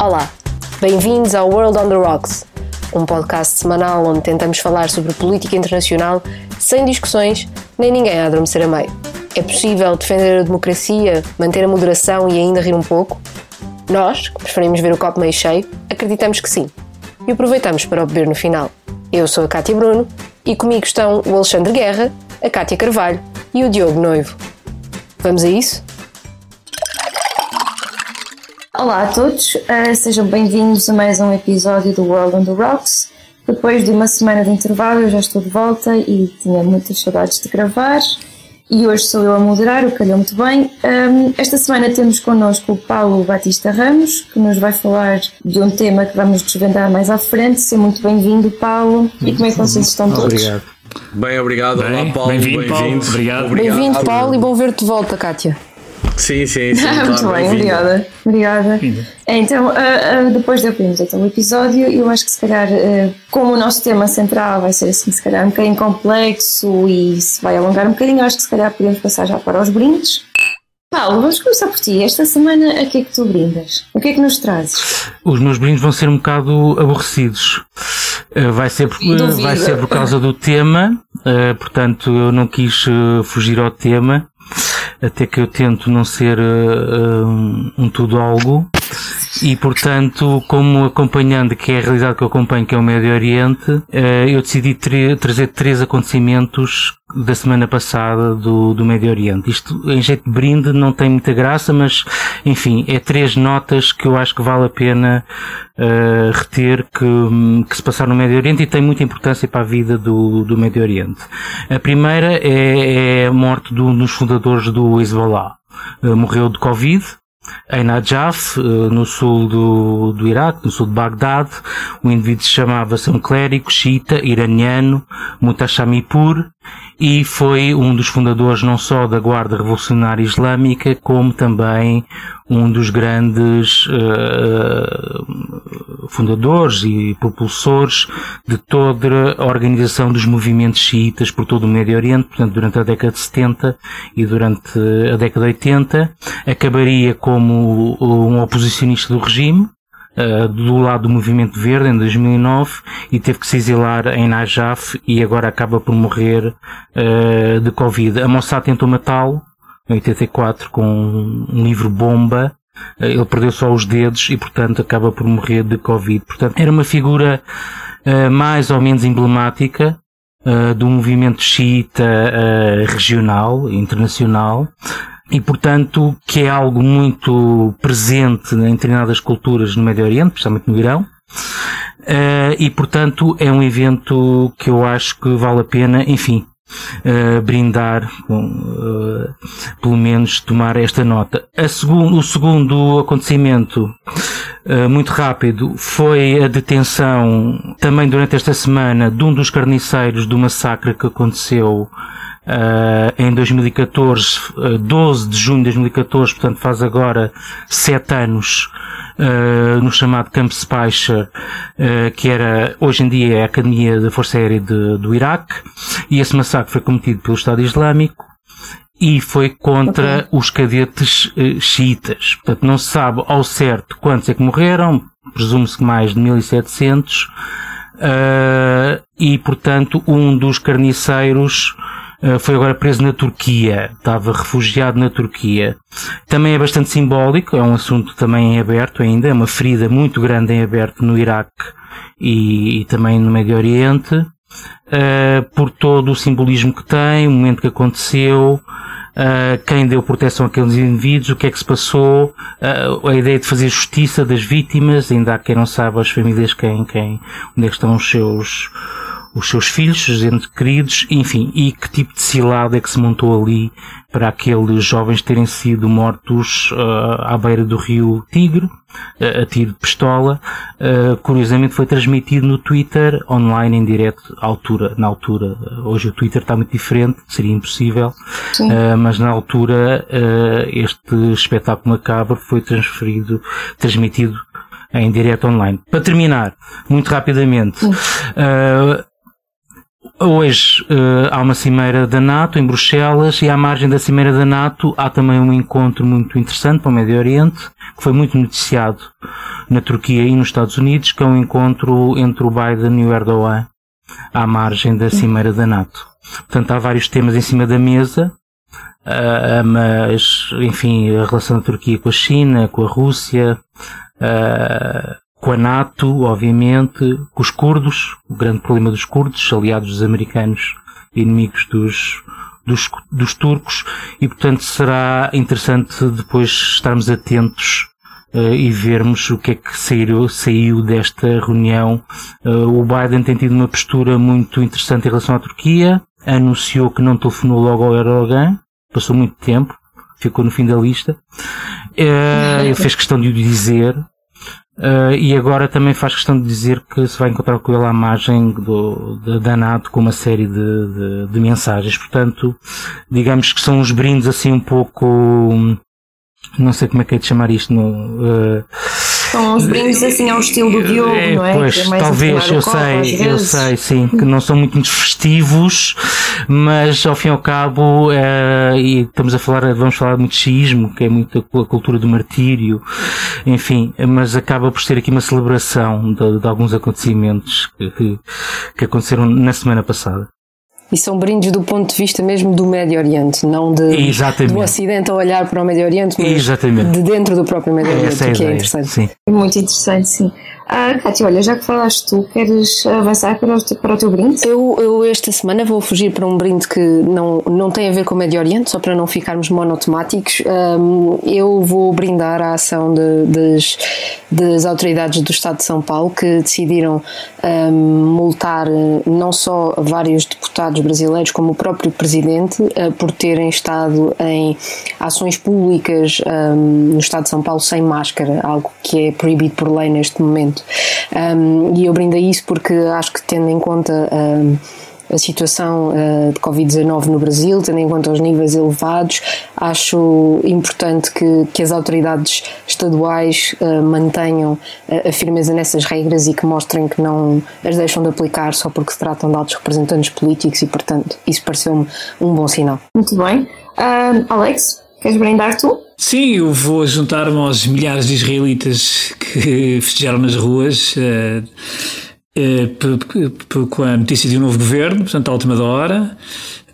Olá, bem-vindos ao World on the Rocks, um podcast semanal onde tentamos falar sobre política internacional sem discussões nem ninguém a adormecer a meio. É possível defender a democracia, manter a moderação e ainda rir um pouco? Nós, que preferimos ver o copo meio cheio, acreditamos que sim. E aproveitamos para o beber no final. Eu sou a Cátia Bruno e comigo estão o Alexandre Guerra, a Cátia Carvalho e o Diogo Noivo. Vamos a isso? Olá a todos, uh, sejam bem-vindos a mais um episódio do World on the Rocks. Depois de uma semana de intervalo, eu já estou de volta e tinha muitas saudades de gravar. E hoje sou eu a moderar, o calhou muito bem. Um, esta semana temos connosco o Paulo Batista Ramos, que nos vai falar de um tema que vamos desvendar mais à frente. Seja muito bem-vindo, Paulo. E como é que vocês estão todos? Obrigado. Bem, obrigado. Bem, Olá, Paulo. Bem-vindo, Bem Paulo. Obrigado. Bem-vindo, Paulo, e bom ver-te de volta, Kátia. Sim, sim, sim. Muito claro, bem, bem-vindo. obrigada. Obrigada. Então, uh, uh, depois de ouvirmos então, o episódio, eu acho que se calhar, uh, como o nosso tema central vai ser assim, se calhar um bocadinho complexo e se vai alongar um bocadinho, acho que se calhar podemos passar já para os brindes. Paulo, vamos começar por ti. Esta semana, a que é que tu brindas? O que é que nos trazes? Os meus brindes vão ser um bocado aborrecidos. Uh, vai, ser por, vai ser por causa do tema, uh, portanto eu não quis fugir ao tema, até que eu tento não ser uh, um, um tudo algo. E portanto, como acompanhando, que é a realidade que eu acompanho, que é o Médio Oriente, uh, eu decidi tra- trazer três acontecimentos da semana passada do, do Médio Oriente. Isto, em jeito de brinde, não tem muita graça, mas, enfim, é três notas que eu acho que vale a pena uh, reter que, que se passaram no Médio Oriente e tem muita importância para a vida do, do Médio Oriente. A primeira é, é a morte dos fundadores do Hezbollah. Uh, morreu de Covid, em Najaf, eh, no sul do, do Iraque, no sul de Bagdade. O indivíduo chamava-se um clérigo xiita iraniano, Mutashamipur, e foi um dos fundadores não só da Guarda Revolucionária Islâmica, como também um dos grandes eh, fundadores e propulsores de toda a organização dos movimentos xiitas por todo o Médio Oriente, portanto, durante a década de 70 e durante a década de 80, acabaria como um oposicionista do regime, uh, do lado do movimento verde em 2009 e teve que se exilar em Najaf e agora acaba por morrer uh, de Covid. A Mossad tentou matá-lo em 84 com um livro bomba. Uh, Ele perdeu só os dedos e, portanto, acaba por morrer de Covid. Portanto, era uma figura mais ou menos emblemática do movimento xiita regional, internacional, e portanto que é algo muito presente em determinadas culturas no Médio Oriente, principalmente no Irão. Uh, e portanto é um evento que eu acho que vale a pena, enfim, uh, brindar, com, uh, pelo menos tomar esta nota. Segun, o segundo acontecimento, muito rápido, foi a detenção, também durante esta semana, de um dos carniceiros do massacre que aconteceu em 2014, uh, 12 de junho de 2014, portanto faz agora sete anos, uh, no chamado Camp Speicher, que era, hoje em dia é a Academia da Força Aérea de, do Iraque, e esse massacre foi cometido pelo Estado Islâmico, e foi contra Ok. os cadetes xiitas. Portanto, não se sabe ao certo quantos é que morreram, presume-se que mais de 1700, e portanto um dos carniceiros Uh, foi agora preso na Turquia, estava refugiado na Turquia. Também é bastante simbólico, é um assunto também em aberto ainda, é uma ferida muito grande em aberto no Iraque e, e também no Médio Oriente, uh, por todo o simbolismo que tem, o momento que aconteceu, uh, quem deu proteção àqueles indivíduos, o que é que se passou, a ideia de fazer justiça das vítimas, ainda há quem não saiba as famílias quem, quem, onde é que estão os seus, os seus filhos, os entes queridos, enfim, e que tipo de cilada é que se montou ali para aqueles jovens terem sido mortos uh, à beira do rio Tigre, uh, a tiro de pistola. Uh, curiosamente foi transmitido no Twitter, online, em direto, à altura, na altura. Hoje o Twitter está muito diferente, seria impossível, mas na altura este espetáculo macabro foi transferido, transmitido em direto online. Para terminar, muito rapidamente, uh, Hoje uh, há uma cimeira da NATO em Bruxelas e à margem da cimeira da NATO há também um encontro muito interessante para o Médio Oriente, que foi muito noticiado na Turquia e nos Estados Unidos, que é um encontro entre o Biden e o Erdogan à margem da cimeira da NATO. Portanto, há vários temas em cima da mesa, uh, mas, enfim, a relação da Turquia com a China, com a Rússia, uh, com a NATO, obviamente, com os curdos, o grande problema dos curdos, aliados dos americanos, inimigos dos, dos, dos turcos, e portanto será interessante depois estarmos atentos uh, e vermos o que é que saiu, saiu desta reunião. Uh, o Biden tem tido uma postura muito interessante em relação à Turquia, anunciou que não telefonou logo ao Erdogan, passou muito tempo, ficou no fim da lista. Uh, ele fez questão de o dizer, Uh, e agora também faz questão de dizer que se vai encontrar com ele à margem do, de, da NATO com uma série de, de, de, mensagens. Portanto, digamos que são uns brindes assim um pouco, não sei como é que é de chamar isto, no, uh, são uns brindes assim ao estilo do Diogo, é, não é? Pois, é talvez, eu sei, eu sei, sim, que não são muito festivos, mas ao fim e ao cabo, é, e estamos a falar, vamos falar muito de xismo, que é muito a cultura do martírio, enfim, mas acaba por ser aqui uma celebração de, de alguns acontecimentos que, que, que aconteceram na semana passada. E são brindes do ponto de vista mesmo do Médio Oriente, não de, Exatamente. do Ocidente a olhar para o Médio Oriente, mas Exatamente. de dentro do próprio Médio Oriente, é que é interessante. Sim. Muito interessante, sim. Ah, Cátia, olha, já que falaste tu, queres avançar para o, teu, para o teu brinde? Eu, eu esta semana vou fugir para um brinde que não, não tem a ver com o Médio Oriente, só para não ficarmos monotemáticos. Um, eu vou brindar a ação de, das, das autoridades do Estado de São Paulo que decidiram um, multar eh, não só vários deputados brasileiros, como o próprio Presidente, uh, por terem estado em ações públicas um, no Estado de São Paulo sem máscara, algo que é proibido por lei neste momento. Um, e eu brindo a isso porque acho que, tendo em conta um, a situação uh, de Covid-19 no Brasil, tendo em conta os níveis elevados, acho importante que, que as autoridades estaduais uh, mantenham a, a firmeza nessas regras e que mostrem que não as deixam de aplicar só porque se tratam de altos representantes políticos e, portanto, isso pareceu-me um bom sinal. Muito bem. Uh, Alex, queres brindar tu? Sim, eu vou juntar-me aos milhares de israelitas que festejaram nas ruas uh, uh, com a notícia de um novo governo, portanto, à última da hora.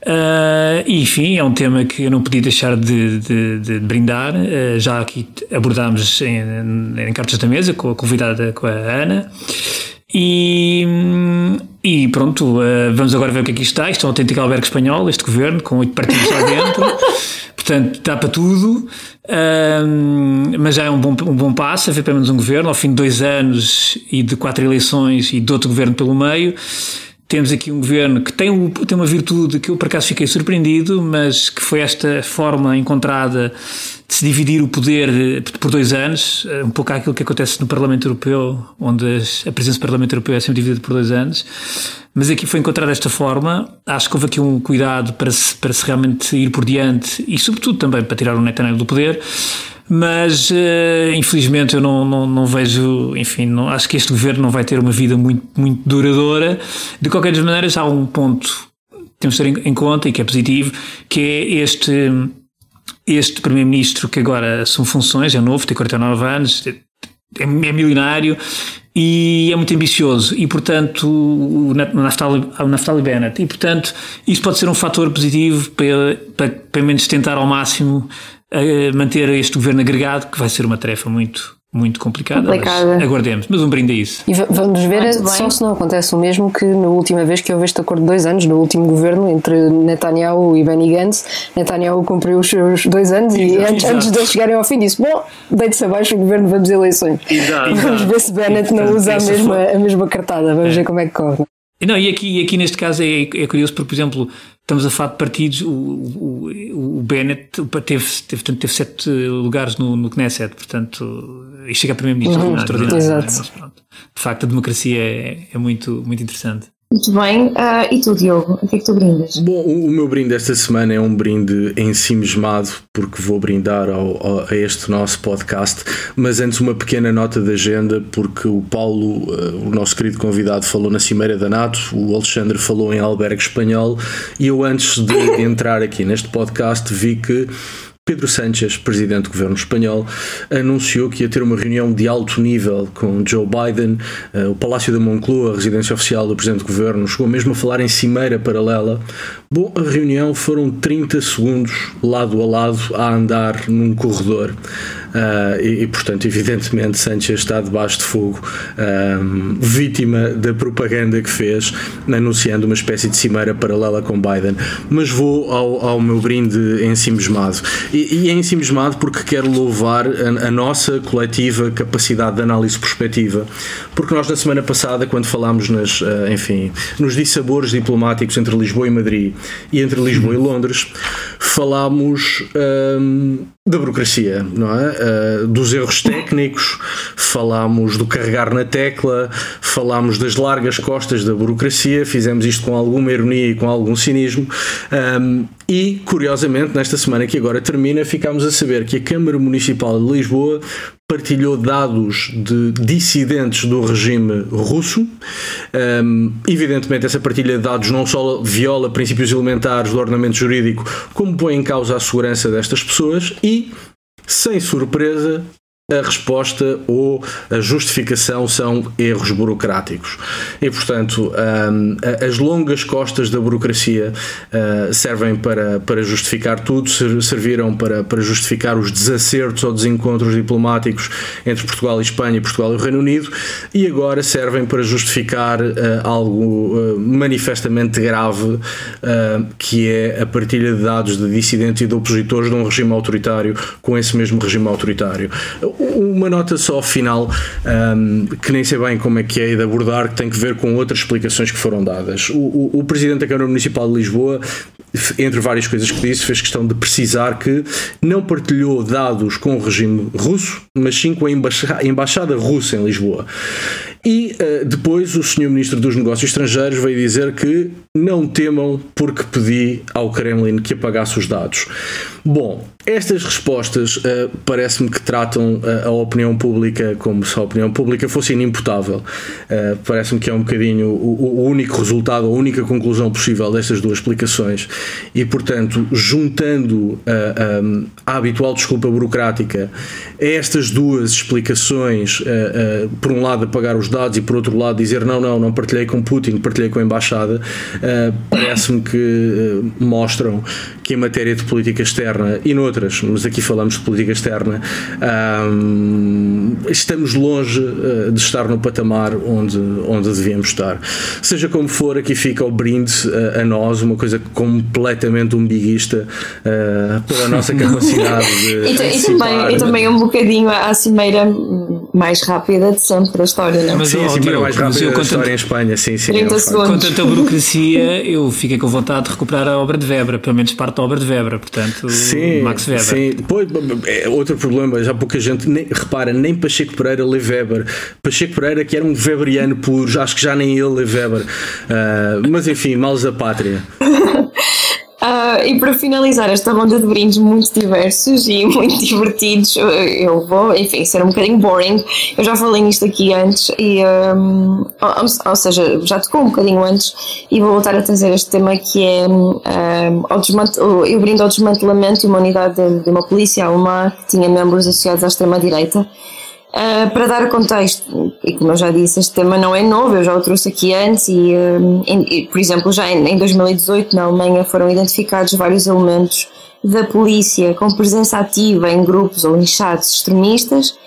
Uh, enfim, é um tema que eu não podia deixar de, de, de brindar. Uh, já aqui abordámos em, em, Cartas da Mesa com a convidada, com a Ana. E, e pronto, uh, vamos agora ver o que aqui é está. Isto é um autêntico albergue espanhol, este governo, com oito partidos lá dentro. Portanto, dá para tudo, um, mas já é um bom, um bom passo haver pelo menos um governo, ao fim de dois anos e de quatro eleições e de outro governo pelo meio. Temos aqui um governo que tem, tem uma virtude que eu por acaso fiquei surpreendido, mas que foi esta forma encontrada de se dividir o poder por dois anos, um pouco aquilo que acontece no Parlamento Europeu, onde a presença do Parlamento Europeu é sempre dividida por dois anos. Mas aqui foi encontrada esta forma. Acho que houve aqui um cuidado para se, para se realmente ir por diante e, sobretudo, também para tirar o Netanyahu do poder. Mas, uh, infelizmente, eu não, não, não vejo. Enfim, não, acho que este governo não vai ter uma vida muito, muito duradoura. De qualquer das maneiras, há um ponto que temos de ter em conta e que é positivo, que é este. Este Primeiro-Ministro que agora assume funções, é novo, tem 49 anos, é, é milionário e é muito ambicioso e portanto o Naftali, o Naftali Bennett e portanto isso pode ser um fator positivo para, para pelo menos tentar ao máximo manter este governo agregado que vai ser uma tarefa muito muito complicada, complicada. aguardemos, mas um brinde a isso. E vamos ver só se não acontece o mesmo que na última vez que houve este acordo de dois anos, no último governo entre Netanyahu e Benny Gantz, Netanyahu cumpriu os seus dois anos exato, e antes, antes de eles chegarem ao fim disse, bom, deite-se abaixo o governo, vamos eleições. Exato, vamos ver se Bennett não usa a mesma, a mesma cartada, vamos é. ver como é que corre. Não, e aqui, aqui neste caso é, é curioso porque, por exemplo, estamos a falar de partidos, o, o, o Bennett teve, teve, teve sete lugares no, no Knesset, portanto, e chega a primeiro-ministro, uhum, extraordinário. É? Exato. Mas, pronto, de facto, a democracia é, é muito, muito interessante. Muito bem. Uh, e tu, Diogo, o que é que tu brindas? Bom, o, meu brinde esta semana é um brinde ensimismado, porque vou brindar ao, ao, a este nosso podcast. Mas antes, uma pequena nota de agenda, porque o Paulo, uh, o nosso querido convidado, falou na Cimeira da NATO, o Alexandre falou em albergue espanhol, e eu, antes de entrar aqui neste podcast, vi que Pedro Sánchez, presidente do governo espanhol, anunciou que ia ter uma reunião de alto nível com Joe Biden. Eh, o Palácio da Moncloa, a residência oficial do presidente do governo, chegou mesmo a falar em cimeira paralela. Bom, a reunião foram 30 segundos lado a lado a andar num corredor. Uh, e, e, portanto, evidentemente, Sanchez está debaixo de fogo, uh, vítima da propaganda que fez, anunciando uma espécie de cimeira paralela com Biden. Mas vou ao, ao meu brinde ensimismado. E, e é ensimismado porque quero louvar a, a nossa coletiva capacidade de análise prospectiva, porque nós, na semana passada, quando falámos nas, uh, enfim, nos dissabores diplomáticos entre Lisboa e Madrid e entre Lisboa e Londres, falámos da burocracia, não é? Uh, dos erros técnicos, falámos do carregar na tecla, falámos das largas costas da burocracia, fizemos isto com alguma ironia e com algum cinismo. Um, e, curiosamente, nesta semana que agora termina, ficámos a saber que a Câmara Municipal de Lisboa partilhou dados de dissidentes do regime russo. Um, evidentemente, essa partilha de dados não só viola princípios elementares do ordenamento jurídico, como põe em causa a segurança destas pessoas e, sem surpresa, a resposta ou a justificação são erros burocráticos. E, portanto, um, as longas costas da burocracia uh, servem para, para justificar tudo, serviram para, para justificar os desacertos ou desencontros diplomáticos entre Portugal e Espanha, Portugal e o Reino Unido, e agora servem para justificar uh, algo manifestamente grave, que é a partilha de dados de dissidentes e de opositores de um regime autoritário com esse mesmo regime autoritário uma nota só final, um, que nem sei bem como é que é de abordar, que tem que ver com outras explicações que foram dadas. O, o, o Presidente da Câmara Municipal de Lisboa, entre várias coisas que disse, fez questão de precisar que não partilhou dados com o regime russo, mas sim com a Embaixada Russa em Lisboa. E uh, depois o Sr. Ministro dos Negócios Estrangeiros veio dizer que não temam porque pedi ao Kremlin que apagasse os dados. Bom, estas respostas uh, parece-me que tratam uh, a opinião pública como se a opinião pública fosse inimputável. Uh, parece-me que é um bocadinho o, o, único resultado, a única conclusão possível destas duas explicações. E, portanto, juntando a habitual desculpa burocrática a estas duas explicações, por um lado apagar os dados e por outro lado dizer não, não, não partilhei com Putin, partilhei com a embaixada, parece-me que mostram que em matéria de política externa e noutras, mas aqui falamos de política externa, estamos longe uh, de estar no patamar onde, onde devíamos estar. Seja como for, aqui fica o brinde uh, a nós, uma coisa completamente umbiguista uh, pela nossa capacidade de. e, e, também, e também um bocadinho à cimeira mais rápida de sempre da história, não? Mas, sim, a cimeira mais rápida da história em Espanha, sim, sim. 30 é segundos. Com tanta burocracia, eu fiquei com vontade de recuperar a obra de Weber, pelo menos parte da obra de Weber, portanto, sim, Max Weber. Sim, depois, é outro problema, já pouca gente nem, repara, nem Pacheco Pereira lê Weber. Pacheco Pereira, que era um Weberiano puro, acho que já nem ele lê Weber. Uh, mas enfim, males da pátria. E para finalizar esta ronda de brindes muito diversos e muito divertidos, eu vou, enfim, ser um bocadinho boring. Eu já falei nisto aqui antes, e, um, ou, ou, seja, já tocou um bocadinho antes, e vou voltar a trazer este tema que é um, ao eu brindo ao desmantelamento de uma unidade de, de uma polícia alemã que tinha membros associados à extrema-direita. Uh, para dar contexto, e como eu já disse, este tema não é novo, eu já o trouxe aqui antes, e, uh, em, por exemplo, já em, em 2018 na Alemanha foram identificados vários elementos da polícia com presença ativa em grupos ou em chats extremistas.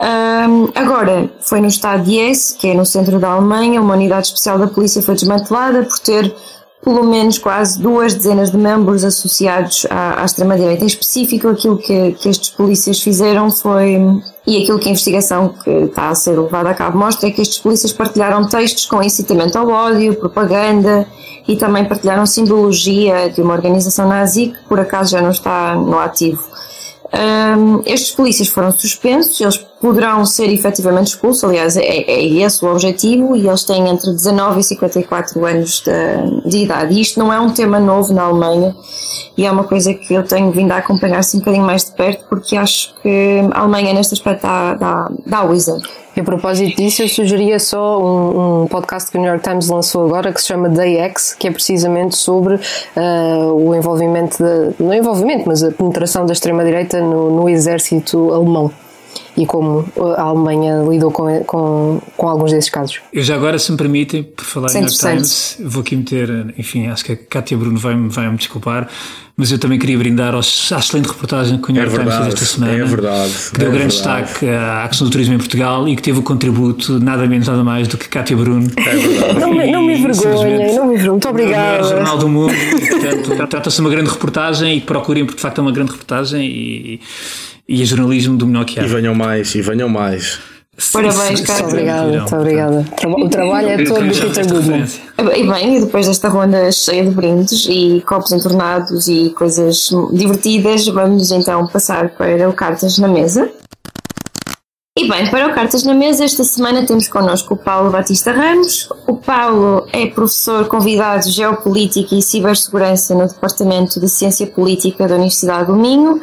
Uh, agora, foi no estado de Hesse, que é no centro da Alemanha, uma unidade especial da polícia foi desmantelada por ter pelo menos quase duas dezenas de membros associados à, à extrema-direita. Em específico, aquilo que, que estes polícias fizeram foi, e aquilo que a investigação que está a ser levada a cabo mostra, é que estes polícias partilharam textos com incitamento ao ódio, propaganda e também partilharam simbologia de uma organização nazi que por acaso já não está no ativo. Um, estes polícias foram suspensos, eles poderão ser efetivamente expulsos, aliás, é, é esse o objetivo, e eles têm entre 19 e 54 anos de, de, idade. E isto não é um tema novo na Alemanha, e é uma coisa que eu tenho vindo a acompanhar-se um bocadinho mais de perto, porque acho que a Alemanha, neste aspecto, dá, dá, dá o exemplo. E a propósito disso, eu sugeria só um, um, podcast que o New York Times lançou agora que se chama Day X, que é precisamente sobre uh, o envolvimento, de, não envolvimento, mas a penetração da extrema-direita no, no exército alemão e como a Alemanha lidou com, com, com alguns desses casos. Eu já agora, se me permitem, por falar em New York Times, vou aqui meter, enfim, acho que a Cátia Bruno vai-me vai -me desculpar, mas eu também queria brindar aos, à excelente reportagem que o New York é Times fez esta semana. É verdade. Que deu é grande verdade. destaque à questão do turismo em Portugal e que teve o contributo nada menos nada mais do que Cátia Bruno. É verdade. não, me, não me envergonhem, não me envergonhem. Muito obrigada. No Jornal do Mundo. Portanto, trata-se de uma grande reportagem e procurem, porque de facto é uma grande reportagem e, e é jornalismo do melhor que há. E venham mais, e venham mais. Parabéns, Cátia. Muito obrigada, muito obrigada. O trabalho é todo do Peter Goodman. E bem, e depois desta ronda cheia de brindes e copos entornados e coisas divertidas, vamos então passar para o Cartas na Mesa. E bem, para o Cartas na Mesa, esta semana temos connosco o Paulo Batista Ramos. O Paulo é professor convidado de Geopolítica e Cibersegurança no Departamento de Ciência Política da Universidade do Minho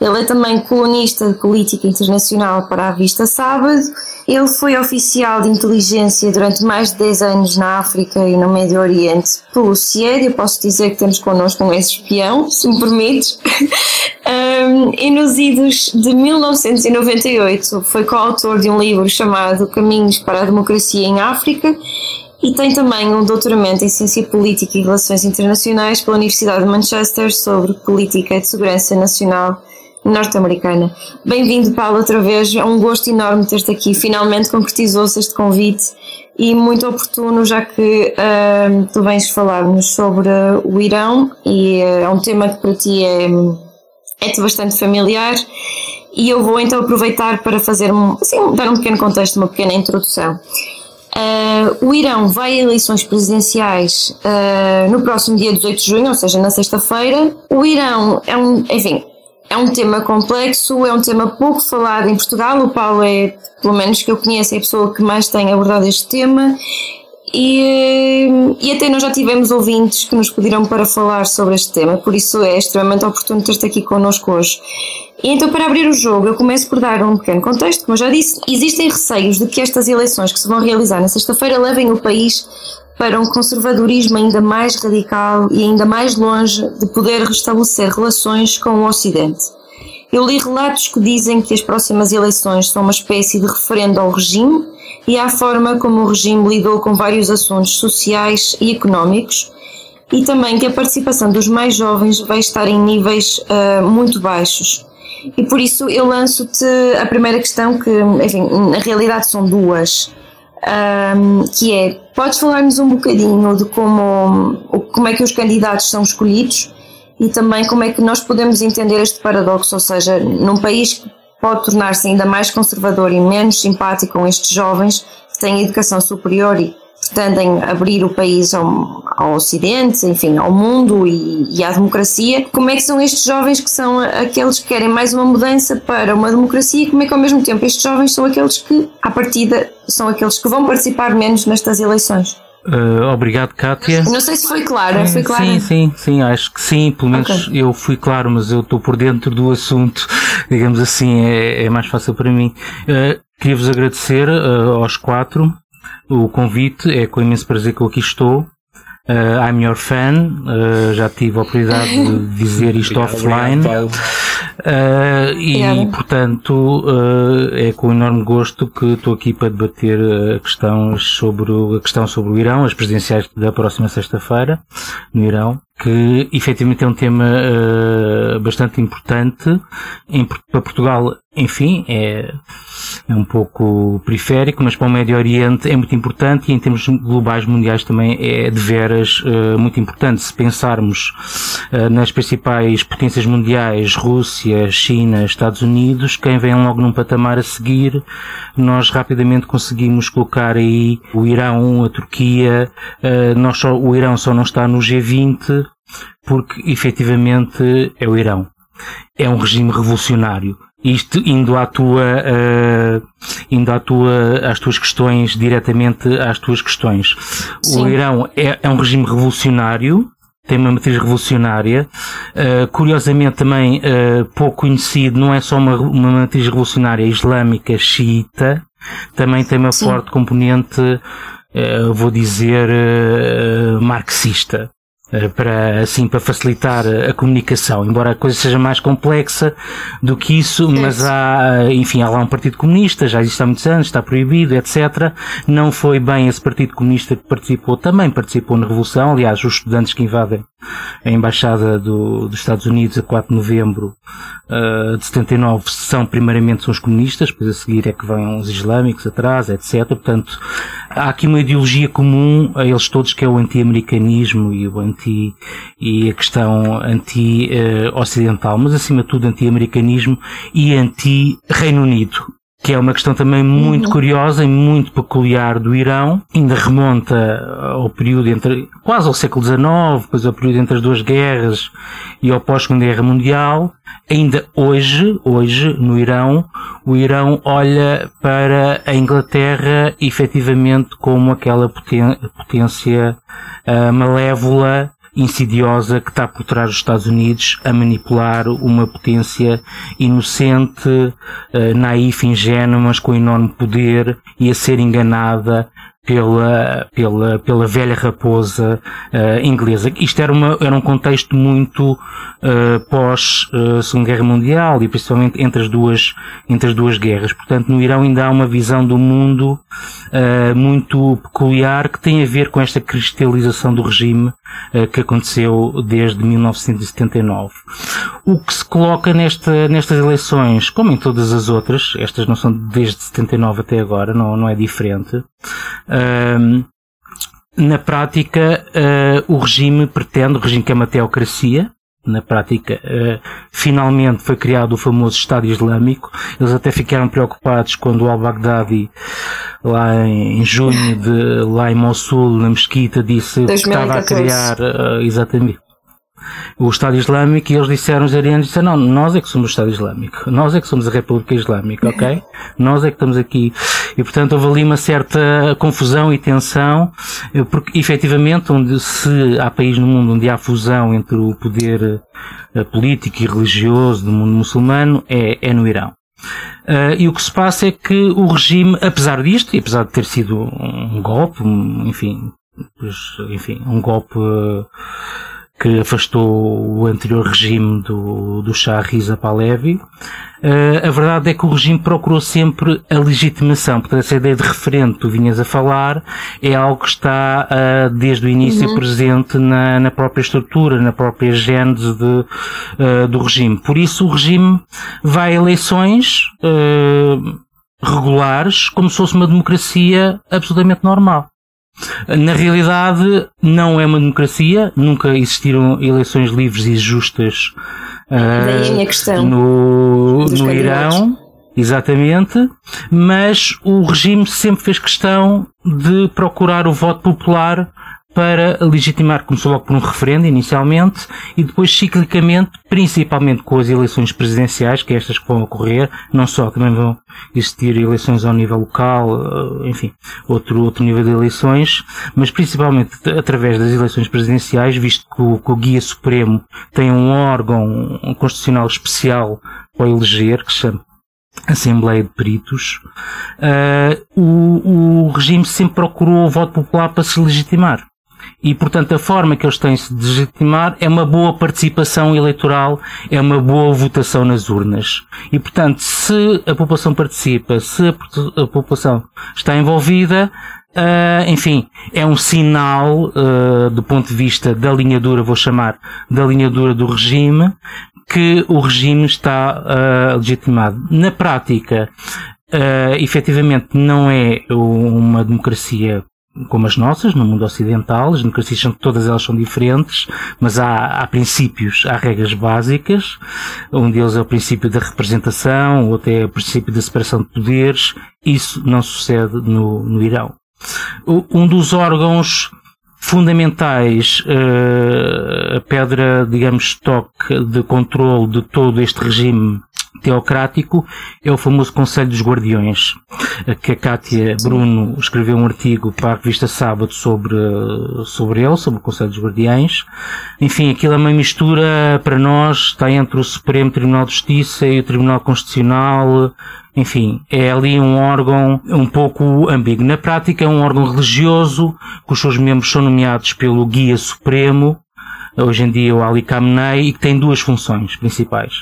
ele é também colunista de política internacional para a revista Sábado. Ele foi oficial de inteligência durante mais de 10 anos na África e no Médio Oriente pelo CIED. Eu posso dizer que temos connosco um ex-espião, se me permites. um, e nos idos de 1998 foi coautor de um livro chamado Caminhos para a Democracia em África e tem também um doutoramento em Ciência Política e Relações Internacionais pela Universidade de Manchester sobre Política de Segurança Nacional norte-americana. Bem-vindo, Paulo, outra vez. É um gosto enorme ter-te aqui. Finalmente concretizou-se este convite e muito oportuno, já que uh, tu vens falar-nos sobre o Irão e uh, é um tema que para ti é, é bastante familiar. E eu vou então aproveitar para fazer assim, dar um pequeno contexto, uma pequena introdução. Uh, o Irão vai a eleições presidenciais uh, no próximo dia 18 de junho, ou seja, na sexta-feira. O Irão é um, enfim, é um tema complexo, é um tema pouco falado em Portugal. O Paulo é, pelo menos que eu conheço, é a pessoa que mais tem abordado este tema. E, e até nós já tivemos ouvintes que nos pediram para falar sobre este tema, por isso é extremamente oportuno ter-te aqui connosco hoje. E então, para abrir o jogo, eu começo por dar um pequeno contexto. Como eu já disse, existem receios de que estas eleições que se vão realizar na sexta-feira levem o país para um conservadorismo ainda mais radical e ainda mais longe de poder restabelecer relações com o Ocidente. Eu li relatos que dizem que as próximas eleições são uma espécie de referendo ao regime e à forma como o regime lidou com vários assuntos sociais e económicos, e também que a participação dos mais jovens vai estar em níveis uh, muito baixos. E por isso eu lanço-te a primeira questão, que, enfim, na realidade são duas um, que é, podes falar-nos um bocadinho de como, como é que os candidatos são escolhidos e também como é que nós podemos entender este paradoxo, ou seja, num país que pode tornar-se ainda mais conservador e menos simpático com estes jovens que têm educação superior e pretendem abrir o país ao, ao Ocidente, enfim, ao mundo e, e, à democracia. Como é que são estes jovens que são aqueles que querem mais uma mudança para uma democracia e como é que ao mesmo tempo estes jovens são aqueles que, à partida, são aqueles que vão participar menos nestas eleições? Uh, obrigado, Kátia. Não sei se foi clara, foi clara? Sim, sim, sim, acho que sim, pelo menos okay. eu fui claro, mas eu estou por dentro do assunto, digamos assim, é, é mais fácil para mim. Uh, Queria-vos agradecer uh, aos quatro o convite, é com imenso prazer que eu aqui estou. Uh, I'm your fan, uh, já tive a oportunidade de dizer isto offline. Uh, e, portanto, é com enorme gosto que estou aqui para debater a questão sobre o, a questão sobre o Irão, as presidenciais da próxima sexta-feira, no Irão, que efetivamente é um tema bastante importante. Em, para Portugal, enfim, é, é um pouco periférico, mas para o Médio Oriente é muito importante e em termos globais mundiais também é de veras uh, muito importante. Se pensarmos uh, nas principais potências mundiais, Rússia, China, Estados Unidos, quem vem logo num patamar a seguir, nós rapidamente conseguimos colocar aí o Irão, a Turquia, uh, nós só, o Irão só não está no G20 porque efetivamente é o Irão. É um regime revolucionário isto indo à tua, uh, indo à tua, às tuas questões, diretamente às tuas questões. Sim. O Irão é, é um regime revolucionário, tem uma matriz revolucionária. Uh, curiosamente também uh, pouco conhecido, não é só uma, uma matriz revolucionária islâmica xiita, também tem uma Sim. forte componente, uh, vou dizer, marxista. Eh, para, assim, para facilitar a comunicação, embora a coisa seja mais complexa do que isso, mas há, enfim, há lá um Partido Comunista, já existe há muitos anos, está proibido, etc. Não foi bem esse Partido Comunista que participou, também participou na Revolução, aliás, os estudantes que invadem a Embaixada do, dos Estados Unidos a 4 de novembro uh, de 79 são primeiramente são os comunistas, depois a seguir é que vêm os islâmicos atrás, etc. Portanto, há aqui uma ideologia comum a eles todos que é o anti-americanismo e o anti e a questão anti-ocidental, mas acima de tudo anti-americanismo e anti-Reino Unido que é uma questão também muito uhum. curiosa e muito peculiar do Irão, ainda remonta ao período entre, quase ao século XIX, depois ao período entre as duas guerras e ao pós-segunda guerra mundial. Ainda hoje, hoje, no Irão, o Irão olha para a Inglaterra efetivamente como aquela potência uh, malévola insidiosa que está por trás dos Estados Unidos a manipular uma potência inocente, uh, naif, ingênua, mas com enorme poder e a ser enganada pela, pela, pela velha raposa uh, inglesa. Isto era, uma, era um contexto muito uh, pós uh, Segunda Guerra Mundial e principalmente entre as duas, entre as duas guerras. Portanto, no Irão ainda há uma visão do mundo muito peculiar que tem a ver com esta cristalização do regime que aconteceu desde 1979. O que se coloca nesta, nestas eleições, como em todas as outras, estas não são desde 79 até agora, não, não é diferente, na prática, uh, o regime pretende, o regime que é uma teocracia, na prática, uh, finalmente foi criado o famoso Estado Islâmico. Eles até ficaram preocupados quando o al-Baghdadi, lá em junho, de, lá em Mossul, na mesquita, disse que estava a criar, uh, exatamente, o Estado Islâmico e eles disseram, os arianos disseram, não, nós é que somos o Estado Islâmico, nós é que somos a República Islâmica, ok? nós é que estamos aqui. E portanto houve ali uma certa confusão e tensão, porque efetivamente onde se há país no mundo onde há fusão entre o poder uh, político e religioso do mundo muçulmano é, é no Irão. Uh, e o que se passa é que o regime, apesar disto, e apesar de ter sido um golpe, enfim, enfim, um golpe uh, que afastou o anterior regime do, do Shah Riza Pahlavi. Uh, a verdade é que o regime procurou sempre a legitimação. Portanto, essa ideia de referente que tu vinhas a falar é algo que está uh, desde o início uhum. presente na, na, própria estrutura, na própria gênese de, uh, do regime. Por isso o regime vai a eleições regulares como se fosse uma democracia absolutamente normal. Na realidade, não é uma democracia, nunca existiram eleições livres e justas uh, no, no Irão. Exatamente, mas o regime sempre fez questão de procurar o voto popular para legitimar, começou logo por um referendo inicialmente e depois ciclicamente, principalmente com as eleições presidenciais, que é estas que vão ocorrer, não só, também vão existir eleições ao nível local, eh, enfim, outro, outro nível de eleições, mas principalmente através das eleições presidenciais, visto que o, que o Guia Supremo tem um órgão constitucional especial para eleger, que se chama Assembleia de Peritos, uh, o, o regime sempre procurou o voto popular para se legitimar. E, portanto, a forma que eles têm de se legitimar é uma boa participação eleitoral, é uma boa votação nas urnas. E, portanto, se a população participa, se a, a população está envolvida, uh, enfim, é um sinal, uh, do ponto de vista da linhadura, vou chamar, da linhadura do regime, que o regime está uh, legitimado. Na prática, uh, efetivamente não é uma democracia como as nossas, no mundo ocidental, as democracias são, todas elas são diferentes, mas há, há princípios, há regras básicas, um deles é o princípio da representação, outro é o princípio da separação de poderes, isso não sucede no, no Irão. Um dos órgãos fundamentais, uh, a pedra, digamos, toque de controle de todo este regime teocrático é o famoso Conselho dos Guardiões, que a Kátia Bruno escreveu um artigo para a revista Sábado sobre, sobre ele, sobre o Conselho dos Guardiões. Enfim, aquilo é uma mistura para nós, está entre o Supremo Tribunal de Justiça e o Tribunal Constitucional, enfim, é ali um órgão um pouco ambíguo. Na prática é um órgão religioso, cujos membros são nomeados pelo Guia Supremo, hoje em dia o Ali Khamenei, e que tem duas funções principais.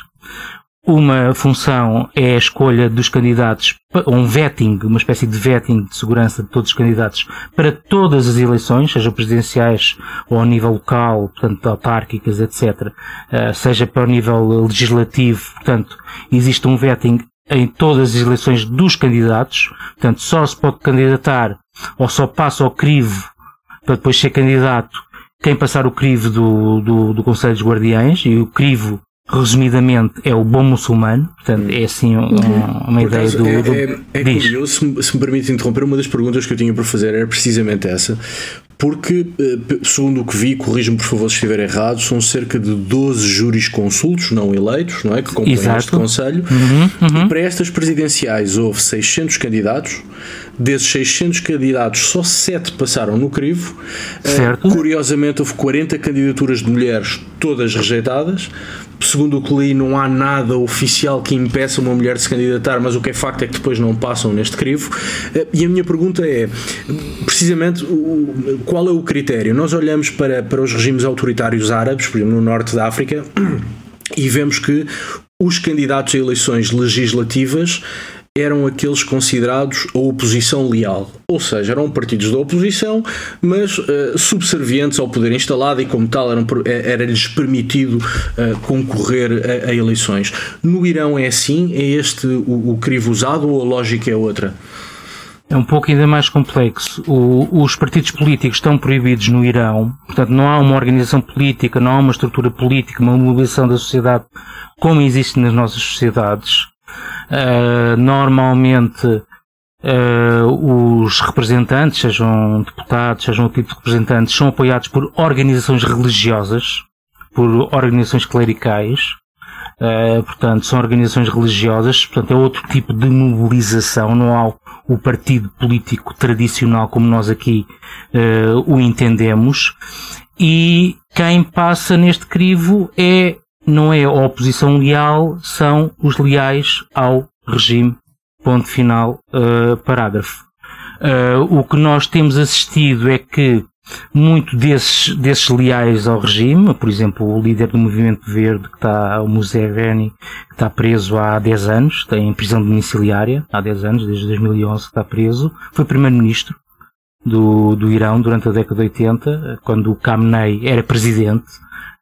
Uma função é a escolha dos candidatos, um vetting, uma espécie de vetting de segurança de todos os candidatos para todas as eleições, seja presidenciais ou ao nível local, portanto autárquicas, etc., eh, seja para o nível legislativo, portanto, existe um vetting em todas as eleições dos candidatos, portanto, só se pode candidatar ou só passa ao crivo para depois ser candidato quem passar o crivo do, do, do Conselho dos Guardiães, e o crivo resumidamente, é o bom muçulmano. Portanto, é assim um, uma Por ideia acaso, do. É, do é, é curioso, se me, se me permite interromper, uma das perguntas que eu tinha para fazer era precisamente essa. Porque, eh, segundo o que vi, corrijo-me por favor se estiver errado, são cerca de 12 júris consultos, não eleitos, não é? Que compõem este Conselho. Uhum, uhum. Para estas presidenciais houve 600 candidatos. Desses 600 candidatos, só 7 passaram no crivo. Eh, certo. Uh, curiosamente, houve 40 candidaturas de mulheres, todas rejeitadas segundo o que li, não há nada oficial que impeça uma mulher de se candidatar, mas o que é facto é que depois não passam neste crivo. Eh, e a minha pergunta é, precisamente, qual é o critério? Nós olhamos para, para os regimes autoritários árabes, por exemplo, no norte da África, e vemos que os candidatos a eleições legislativas eram aqueles considerados a oposição leal, ou seja, eram partidos da oposição, mas uh, subservientes ao poder instalado e, como tal, eh, era-lhes permitido uh, concorrer a, a, eleições. No Irão é assim? É este o, o crivo usado ou a lógica é outra? É um pouco ainda mais complexo. O, os partidos políticos estão proibidos no Irão, portanto não há uma organização política, não há uma estrutura política, uma mobilização da sociedade como existe nas nossas sociedades. Uh, normalmente uh, os representantes, sejam deputados, sejam o tipo de representantes, são apoiados por organizações religiosas, por organizações clericais, uh, portanto, são organizações religiosas, portanto, é outro tipo de mobilização, não há o partido político tradicional como nós aqui o entendemos, e quem passa neste crivo é não é a oposição leal, são os leais ao regime. Ponto final, uh, parágrafo. Uh, o que nós temos assistido é que muito desses, desses leais ao regime, por exemplo, o líder do Movimento Verde, que está, o Museveni, que está preso há 10 anos, tem em prisão domiciliária há 10 anos, desde 2011 que está preso, foi primeiro-ministro do, do Irão durante a década de 80, quando o Khamenei era presidente,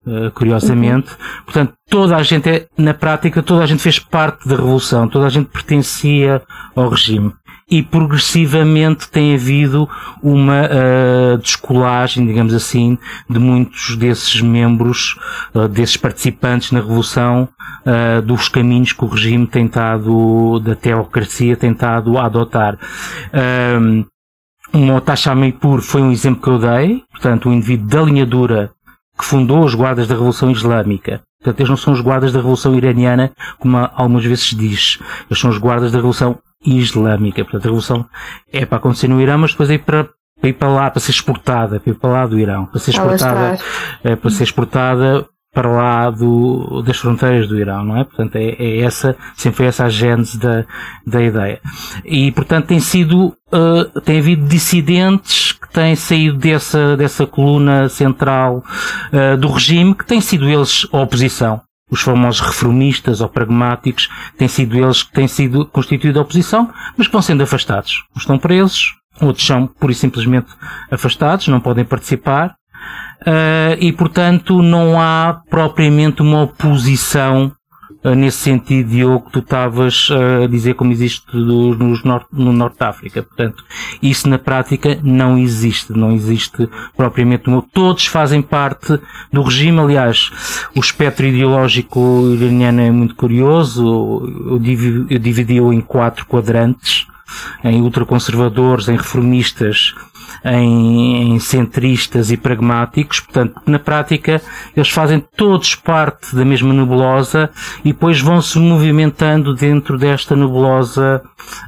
uh, curiosamente. Uhum. Portanto, toda a gente, é, na prática, toda a gente fez parte da revolução, toda a gente pertencia ao regime. E progressivamente tem havido uma uh, descolagem, digamos assim, de muitos desses membros, uh, desses participantes na revolução, dos caminhos que o regime tem estado, da teocracia tem estado a adotar. Um, o Meipur foi um exemplo que eu dei, portanto, um indivíduo da linha dura que fundou os guardas da Revolução Islâmica. Portanto, eles não são os guardas da Revolução Iraniana, como algumas vezes se diz. Eles são os guardas da Revolução Islâmica. Portanto, a Revolução é para acontecer no Irã, mas depois é para, para ir para lá, para ser exportada, para ir para lá do Irão. Para ser exportada, é, para ser exportada para lá do, das fronteiras do Irão, não é? Portanto, é, é essa, sempre foi essa a gênese da, da ideia. E, portanto, tem sido, uh, tem havido dissidentes que têm saído dessa, dessa coluna central uh, do regime, que têm sido eles a oposição. Os famosos reformistas ou pragmáticos têm sido eles que têm sido constituídos a oposição, mas que vão sendo afastados. Uns estão presos, outros são pura e simplesmente afastados, não podem participar, uh, e portanto não há propriamente uma oposição uh, nesse sentido, Diogo, que tu estavas uh, a dizer como existe do, norte, no Norte da África. Portanto, isso na prática não existe, não existe propriamente uma. Todos fazem parte do regime, aliás, o espectro ideológico iraniano é muito curioso, eu, eu dividi-o em quatro quadrantes, em ultraconservadores, em reformistas, em, em centristas e pragmáticos, portanto, na prática, eles fazem todos parte da mesma nebulosa e depois vão se movimentando dentro desta nebulosa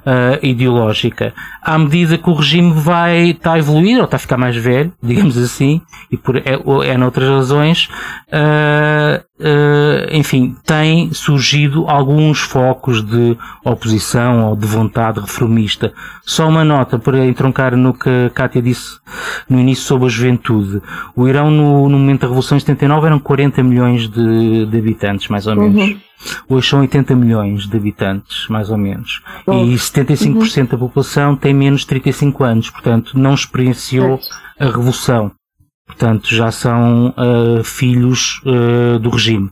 uh, ideológica. À medida que o regime vai, está a evoluir, ou está a ficar mais velho, digamos assim, e por, é, é noutras razões, uh, uh, enfim, tem surgido alguns focos de oposição ou de vontade reformista. Só uma nota para entroncar no que a Kátia disse no início sobre a juventude. O Irão, no, no momento da Revolução de 79, eram 40 milhões de, de habitantes, mais ou menos. Uhum. Hoje são 80 milhões de habitantes, mais ou menos. E 75% uhum. da população tem menos de 35 anos, portanto, não experienciou a Revolução. Portanto, já são uh, filhos uh, do regime.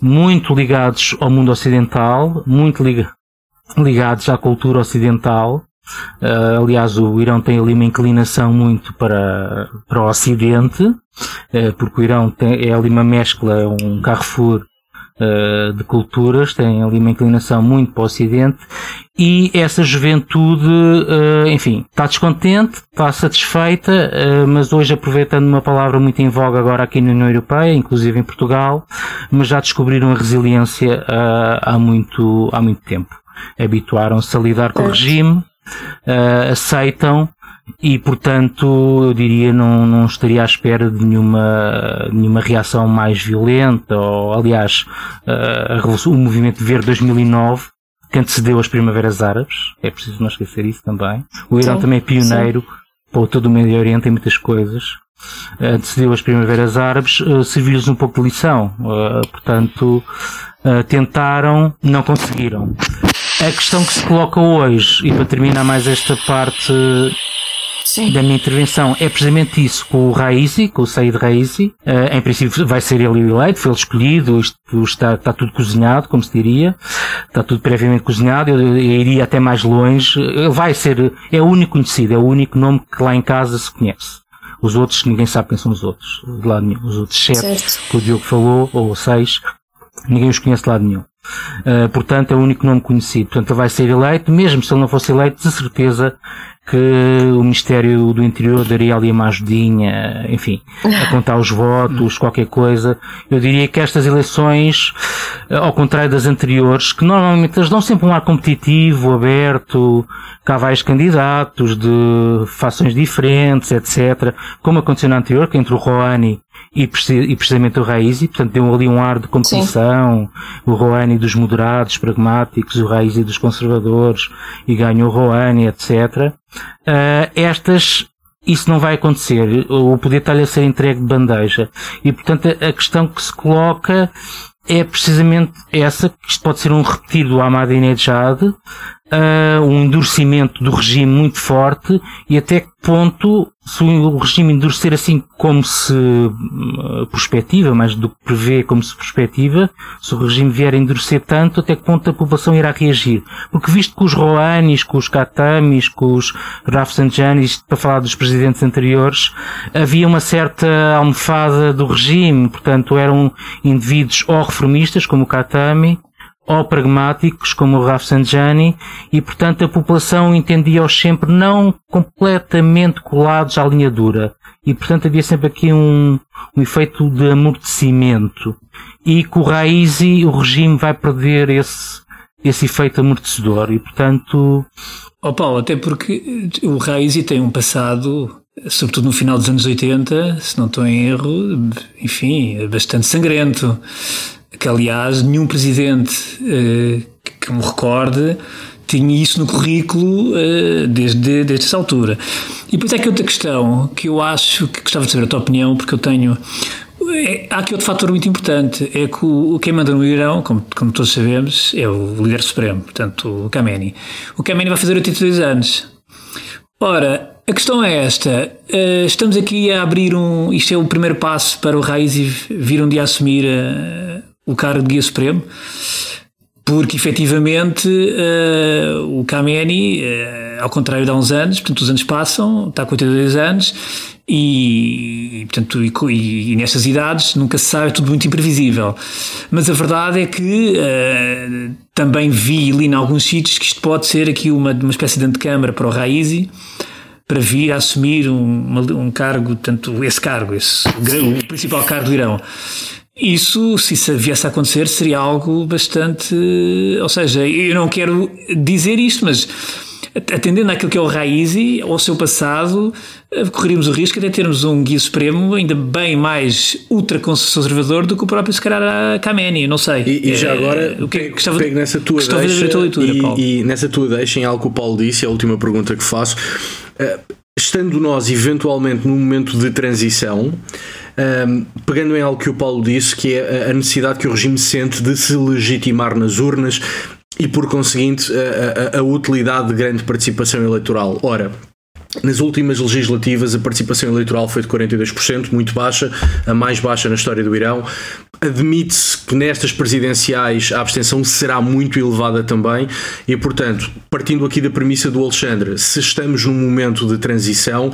Muito ligados ao mundo ocidental, muito liga ligados à cultura ocidental. Uh, aliás, o Irão tem ali uma inclinação muito para, para o Ocidente, porque o Irão tem, é ali uma mescla, um Carrefour uh, de culturas, têm ali uma inclinação muito para o Ocidente e essa juventude, uh, enfim, está descontente, está satisfeita, uh, mas hoje aproveitando uma palavra muito em voga agora aqui na União Europeia, inclusive em Portugal, mas já descobriram a resiliência há muito, há muito tempo. Habituaram-se a lidar com o regime, aceitam e portanto eu diria não, não estaria à espera de nenhuma, nenhuma reação mais violenta ou aliás revolução, o movimento Verde 2009 que antecedeu as primaveras árabes é preciso não esquecer isso também. O Irão sim, também é pioneiro sim. para todo o Médio Oriente em muitas coisas. Antecedeu as primaveras árabes serviu-lhes um pouco de lição. Portanto tentaram não conseguiram a questão que se coloca hoje, e para terminar mais esta parte Sim. da minha intervenção é precisamente isso, com o Raisi, com o Said Raisi. Uh, em princípio vai ser ele eleito, foi ele escolhido, isto está, está tudo cozinhado, como se diria. Está tudo previamente cozinhado, eu, eu iria até mais longe. Ele vai ser, é o único conhecido, é o único nome que lá em casa se conhece. Os outros, ninguém sabe quem são os outros, de lado nenhum. Os outros sete certo. que o Diogo falou, ou seis, ninguém os conhece de lado nenhum. Uh, portanto, é o único nome conhecido. Portanto, ele vai ser eleito, mesmo se ele não fosse eleito, de certeza que o Ministério do Interior daria ali uma ajudinha, enfim, a contar os votos, qualquer coisa. Eu diria que estas eleições, ao contrário das anteriores, que normalmente eles dão sempre um ar competitivo, aberto, cá vários candidatos de fações diferentes, etc. Como aconteceu na anterior, que entre o Rouhani e, precisamente o Raisi, portanto deu ali um ar de competição, Sim. o Rouhani dos moderados, pragmáticos, o Raisi dos conservadores, e ganhou o Rouhani, etc. Uh, estas isso não vai acontecer. O poder está-lhe a ser entregue de bandeja. E, portanto, a questão que se coloca é precisamente essa, que isto pode ser um repetir do Ahmadinejad, uh, um endurecimento do regime muito forte e até que ponto, se o regime endurecer assim como se uh, perspectiva, mais do que prevê como se perspectiva, se o regime vier a endurecer tanto, até que ponto a população irá reagir. Porque visto que os Rouhanis, com os Katamis, com os Rafsanjanis, para falar dos presidentes anteriores, havia uma certa almofada do regime, portanto eram indivíduos ou reformistas, como o Katami, ou pragmáticos, como o Rafsanjani, e portanto a população entendia-os sempre não completamente colados à linha dura. E portanto havia sempre aqui um, um efeito de amortecimento. E com o Raizi o regime vai perder esse, esse efeito amortecedor. E portanto. Oh Paulo, até porque o Raizi tem um passado sobretudo no final dos anos 80, se não estou em erro, enfim, bastante sangrento que aliás nenhum presidente uh, que me recorde tinha isso no currículo uh, desde, desde essa altura. E depois é que outra questão que eu acho que gostava de saber a tua opinião, porque eu tenho. É, há aqui outro fator muito importante, é que o, quem manda no Irão, como, como todos sabemos, é o líder supremo, portanto o Khamenei. O Khamenei vai fazer 82 anos. Ora, a questão é esta. Estamos aqui a abrir um. Isto é o primeiro passo para o Raisi vir um dia assumir o cargo de guia supremo, porque efetivamente uh, o Khamenei, uh, ao contrário de há uns anos, portanto os anos passam, está com 82 anos e, e portanto, e, e, nestas idades nunca se sabe, é tudo muito imprevisível. Mas a verdade é que uh, também vi ali em alguns sítios que isto pode ser aqui uma, uma espécie de antecâmara para o Raisi, para vir a assumir um, um cargo, tanto esse cargo, esse, o principal cargo do Irão. Isso, se isso viesse a acontecer, seria algo bastante. Ou seja, eu não quero dizer isto, mas atendendo àquilo que é o Raizi, ao seu passado, eh, correríamos o risco de termos um guia supremo ainda bem mais ultraconservador do que o próprio, se calhar, Khamenei, não sei. E, e já eh, agora, o que, pego, gostava, pego nessa tua deixa, tua leitura, e, e, nessa tua deixa, em algo que o Paulo disse, a última pergunta que faço, uh, estando nós eventualmente num momento de transição, um, pegando em algo que o Paulo disse, que é a necessidade que o regime sente de se legitimar nas urnas e, por conseguinte, a, a, a utilidade de grande participação eleitoral. Ora, nas últimas legislativas, a participação eleitoral foi de 42%, muito baixa, a mais baixa na história do Irão. Admite-se que nestas presidenciais a abstenção será muito elevada também, e portanto, partindo aqui da premissa do Alexandre, se estamos num momento de transição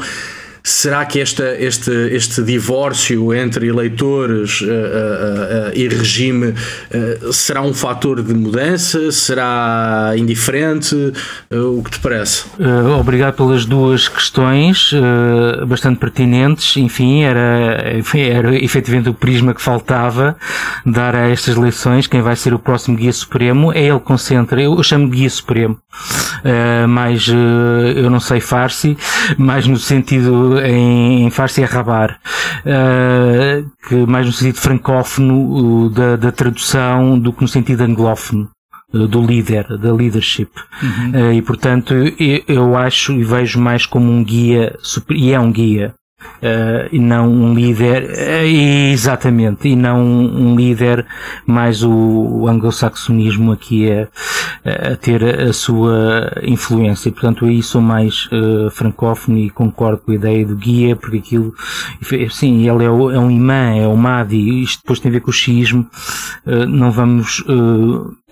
Será que esta, este, este divórcio entre eleitores uh, uh, uh, e regime será um fator de mudança? Será indiferente? o que te parece? obrigado pelas duas questões, bastante pertinentes. Enfim, era, era efetivamente o prisma que faltava dar a estas eleições. Quem vai ser o próximo Guia Supremo é ele que concentra, eu chamo Guia Supremo, mas eu não sei Farsi, mais no sentido em, em Farsi Rabar, uh, que mais no sentido francófono uh, da, da, tradução do que no sentido anglófono uh, do líder, da leadership. Uhum. Uh, e portanto, eu, eu, acho e vejo mais como um guia, e é um guia, Uh, e não um líder, uh, exatamente, e não um, líder mais o, o anglo-saxonismo aqui a, a, ter a sua influência. Portanto, aí sou mais uh, francófono e concordo com a ideia do guia, porque aquilo, sim, ele é, o, é um imã, é o Mahdi, isto depois tem a ver com o xismo, não vamos,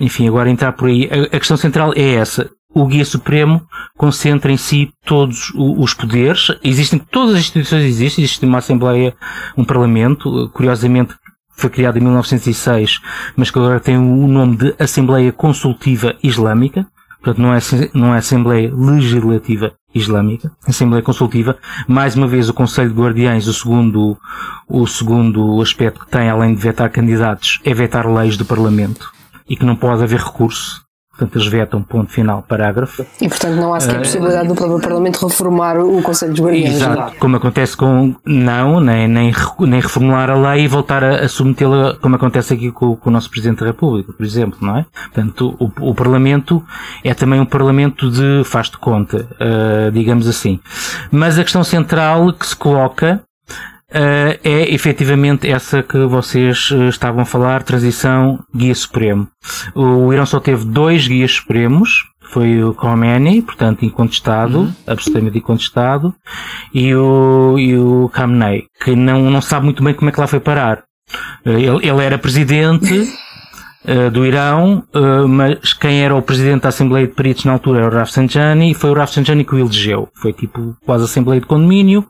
enfim, agora entrar por aí. A, a questão central é essa o Guia Supremo concentra em si todos os poderes. Existem, todas as instituições existem, existe uma Assembleia, um Parlamento, curiosamente foi criado em 1906, mas que agora tem o nome de Assembleia Consultiva Islâmica. Portanto, não é, não é Assembleia Legislativa Islâmica, Assembleia Consultiva. Mais uma vez, o Conselho de Guardiães, o segundo, o segundo aspecto que tem, além de vetar candidatos, é vetar leis do Parlamento e que não pode haver recurso Portanto, eles vetam ponto final, parágrafo. E, portanto, não há sequer uh, possibilidade do próprio Parlamento reformar o Conselho dos Guardiões. Exato, como acontece com. Não, nem, nem, nem reformular a lei e voltar a, a submetê-la, como acontece aqui com, com, o nosso Presidente da República, por exemplo, não é? Portanto, o, o Parlamento é também um Parlamento de faz de conta, uh, digamos assim. Mas a questão central que se coloca Uh, é efetivamente essa que vocês uh, estavam a falar, transição guia supremo. O Irão só teve dois guias supremos, foi o Khomeini, portanto incontestado, uhum. absolutamente incontestado, e o, e o Khamenei, que não, não sabe muito bem como é que lá foi parar. Uh, ele, ele era presidente, uh, do Irão, uh, mas quem era o presidente da Assembleia de Peritos na altura era o Rafsanjani e foi o Rafsanjani que o elegeu. Foi tipo quase Assembleia de Condomínio.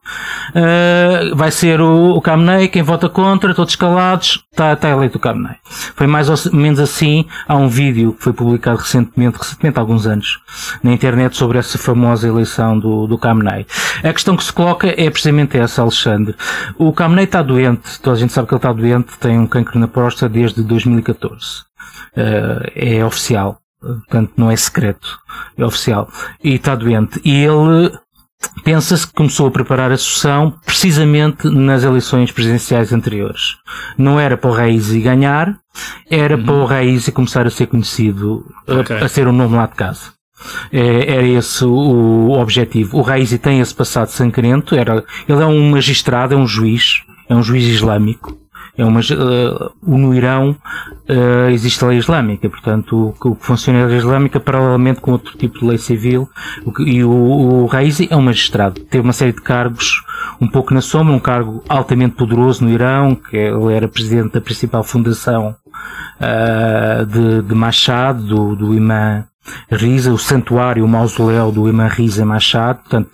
Uh, vai ser o, o quem vota contra, todos calados, está tá eleito o Khamenei. Foi mais ou menos assim. Há um vídeo que foi publicado recentemente, recentemente há alguns anos, na internet sobre essa famosa eleição do, do Khamenei. A questão que se coloca é precisamente essa, Alexandre. O Khamenei está doente, toda a gente sabe que ele está doente, tem um cancro na próstata desde 2014 uh, é oficial. Portanto, não é secreto. É oficial. E está doente. E ele pensa-se que começou a preparar a sucessão precisamente nas eleições presidenciais anteriores. Não era para o Raisi ganhar, era uhum. para o Raisi começar a ser conhecido, okay. a, a, ser o nome lá de casa. É, era esse o, objetivo. O Raisi tem esse passado sangrento, era, ele é um magistrado, é um juiz, é um juiz islâmico, é uma, uh, no Irão uh, existe a lei islâmica, portanto o, que funciona é a lei islâmica paralelamente com outro tipo de lei civil. O que, e o, o Raizi é um magistrado, teve uma série de cargos um pouco na sombra, um cargo altamente poderoso no Irão, que ele era presidente da principal fundação uh, de, de Machado, do, do imã Riza, o santuário, o mausoléu do imã Riza Machado, portanto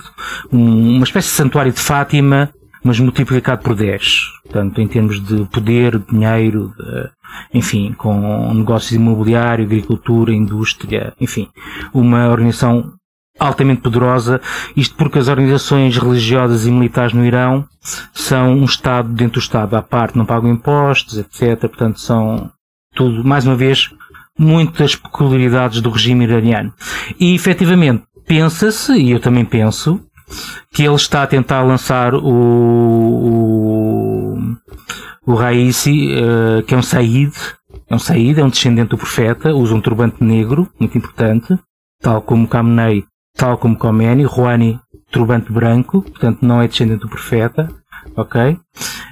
um, uma espécie de santuário de Fátima mas multiplicado por 10. Portanto, em termos de poder, dinheiro, de, enfim, com negócios imobiliário, agricultura, indústria, enfim, uma organização altamente poderosa, isto porque as organizações religiosas e militares no Irão são um Estado dentro do Estado à parte, não pagam impostos, etc. Portanto, são tudo, mais uma vez, muitas peculiaridades do regime iraniano. E efetivamente, pensa-se, e eu também penso, que ele está a tentar lançar o, o, o Raisi, uh, que é um Said, é um Said, é um descendente do profeta, usa um turbante negro, muito importante, tal como Khamenei, tal como Khomeini, Rouhani, turbante branco, portanto não é descendente do profeta, ok?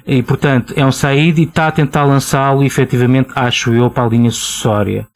E portanto é um Said e está a tentar lançá-lo efetivamente, acho eu, para a linha sucessória.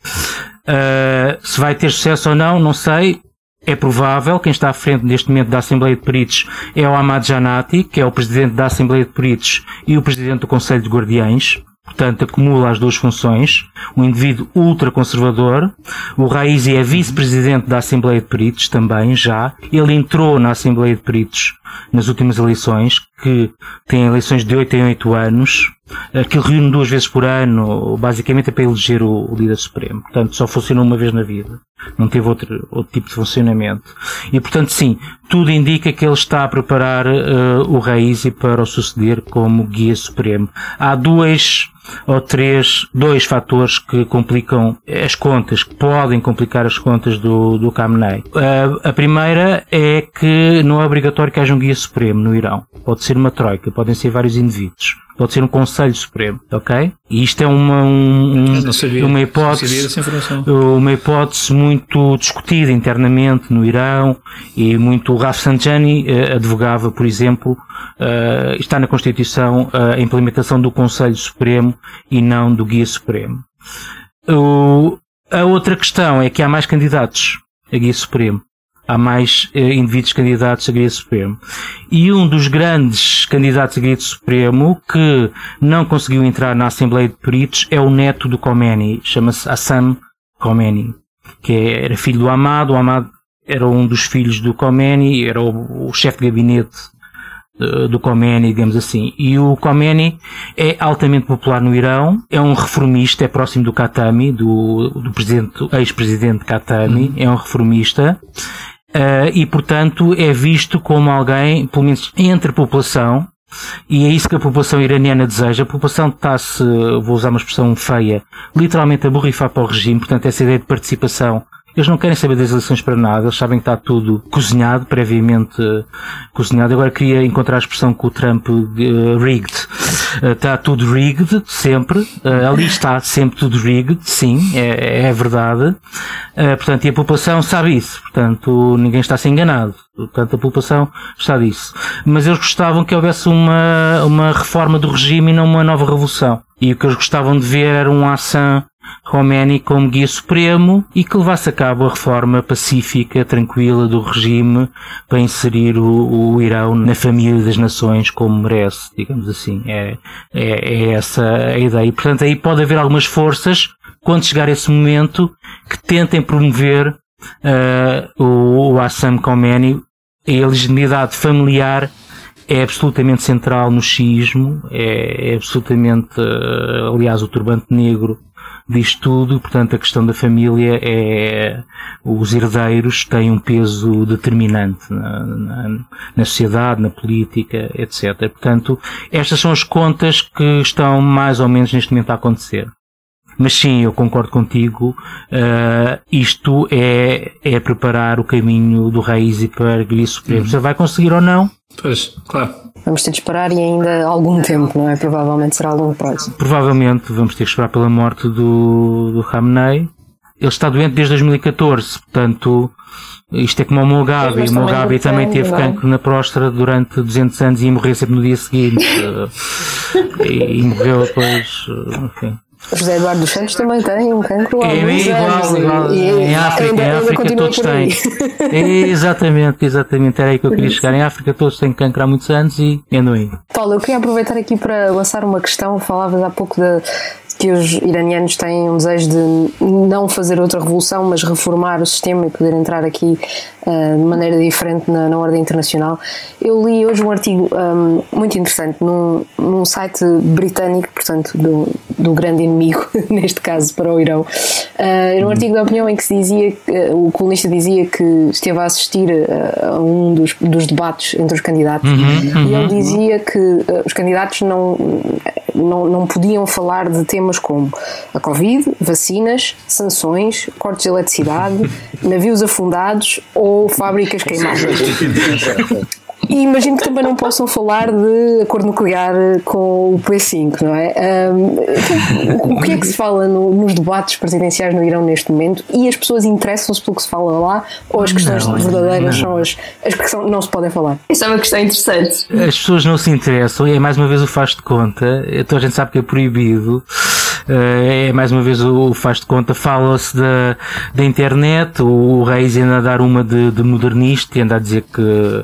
Uh, se vai ter sucesso ou não, não sei. É provável, quem está à frente neste momento da Assembleia de Peritos é o Ahmad Janati, que é o Presidente da Assembleia de Peritos e o Presidente do Conselho de Guardiães portanto acumula as duas funções, um indivíduo ultraconservador. O Raizi é vice-presidente da Assembleia de Peritos também, já. Ele entrou na Assembleia de Peritos nas últimas eleições, que tem eleições de 8 em 8 anos. Aquilo reúne duas vezes por ano, basicamente é para eleger o, o líder supremo. Portanto, só funciona uma vez na vida. Não teve outro, outro tipo de funcionamento. E, portanto, sim, tudo indica que ele está a preparar uh, o Raizi para o suceder como guia supremo. Há duas ou três, dois fatores que complicam as contas, que podem complicar as contas do, do Khamenei. A, a primeira é que não é obrigatório que haja um guia supremo no Irão. Pode ser uma troika, podem ser vários indivíduos pode ser um Conselho Supremo, ok? E isto é uma, um, sabia, uma hipótese, uma hipótese muito discutida internamente no Irão e muito o Rafsanjani uh, advogava, por exemplo, uh, está na Constituição uh, a implementação do Conselho Supremo e não do Guia Supremo. a outra questão é que há mais candidatos a Guia Supremo há mais eh, indivíduos candidatos a Guia Supremo. E um dos grandes candidatos a Guia Supremo que não conseguiu entrar na Assembleia de Peritos é o neto do Khomeini, chama-se Assam Khomeini, que era filho do Ahmad, o Ahmad era um dos filhos do Khomeini, era o, o chefe de gabinete do Khomeini, digamos assim. E o Khomeini é altamente popular no Irão, é um reformista, é próximo do Khatami, do, do presidente, ex-presidente Khatami, uhum. é um reformista, Uh, e, portanto, é visto como alguém, pelo menos entre a população, e é isso que a população iraniana deseja. A população está-se, vou usar uma expressão feia, literalmente a borrifar para o regime, portanto, essa ideia de participação eles não querem saber das eleições para nada, eles sabem que está tudo cozinhado, previamente uh, cozinhado. Agora queria encontrar a expressão com o Trump uh, rigged. Uh, está tudo rigged, sempre. ali está sempre tudo rigged, sim, é, é verdade. portanto, e a população sabe isso. Portanto, ninguém está a ser enganado. Portanto, a população está disso. Mas eles gostavam que houvesse uma, uma reforma do regime e não uma nova revolução. E o que eles gostavam de ver era um ação Khomeini como guia supremo e que levasse a cabo a reforma pacífica, tranquila do regime para inserir o, o Irão na família das nações como merece, digamos assim. É, é, é essa a ideia. E, portanto, aí pode haver algumas forças, quando chegar esse momento, que tentem promover uh, o, o Assam Khomeini a legitimidade familiar é absolutamente central no xismo, é, é absolutamente, uh, aliás, o turbante negro diz tudo, portanto a questão da família é, os herdeiros têm um peso determinante na, na, na sociedade, na política, etc. Portanto, estas são as contas que estão mais ou menos neste momento a acontecer. Mas sim, eu concordo contigo. Uh, isto é, é preparar o caminho do Raiz e para Guilherme Supremo. Uhum. Se vai conseguir ou não? Pois, claro. Vamos ter de esperar e ainda algum tempo, não é? Provavelmente será a longo prazo. Provavelmente vamos ter que esperar pela morte do, do Ramenei. Ele está doente desde 2014, portanto, isto é como o Mugabe. O Mugabe também, também teve é? cancro na próstata durante 200 anos e ia morrer sempre no dia seguinte. e, e morreu depois, enfim. José Eduardo dos Santos também tem um cancro há é, igual, anos. Igual, e, em África, ainda, em África todos têm. exatamente, exatamente. Era aí que eu queria chegar. Em África todos têm cancro há muitos anos e andam aí. Paulo, eu queria aproveitar aqui para lançar uma questão. Falavas há pouco da, que os iranianos têm um desejo de não fazer outra revolução, mas reformar o sistema e poder entrar aqui uh, de maneira diferente na, na, ordem internacional. Eu li hoje um artigo um, muito interessante num, num site britânico, portanto, do, do grande inimigo, neste caso para o Irão, Uh, um artigo da opinião em que se dizia, uh, o colunista dizia que esteve a assistir uh, a um dos, dos debates entre os candidatos Uhum, e ele uhum. dizia que os candidatos não, não, não podiam falar de temas como a Covid, vacinas, sanções, cortes de eletricidade, navios afundados ou fábricas queimadas. E imagino que também não possam falar de acordo nuclear com o P5, não é? Um, o que é que se fala no, nos debates presidenciais no Irão neste momento? E as pessoas interessam-se pelo que se fala lá? Ou as questões Não, verdadeiras não. são as, as que são, não se podem falar? Isso é uma questão interessante. As pessoas não se interessam, é mais uma vez o faz de conta, então a gente sabe que é proibido, é mais uma vez o faz de conta, fala-se da, da internet, o Reis ainda a dar uma de, de modernista e anda a dizer que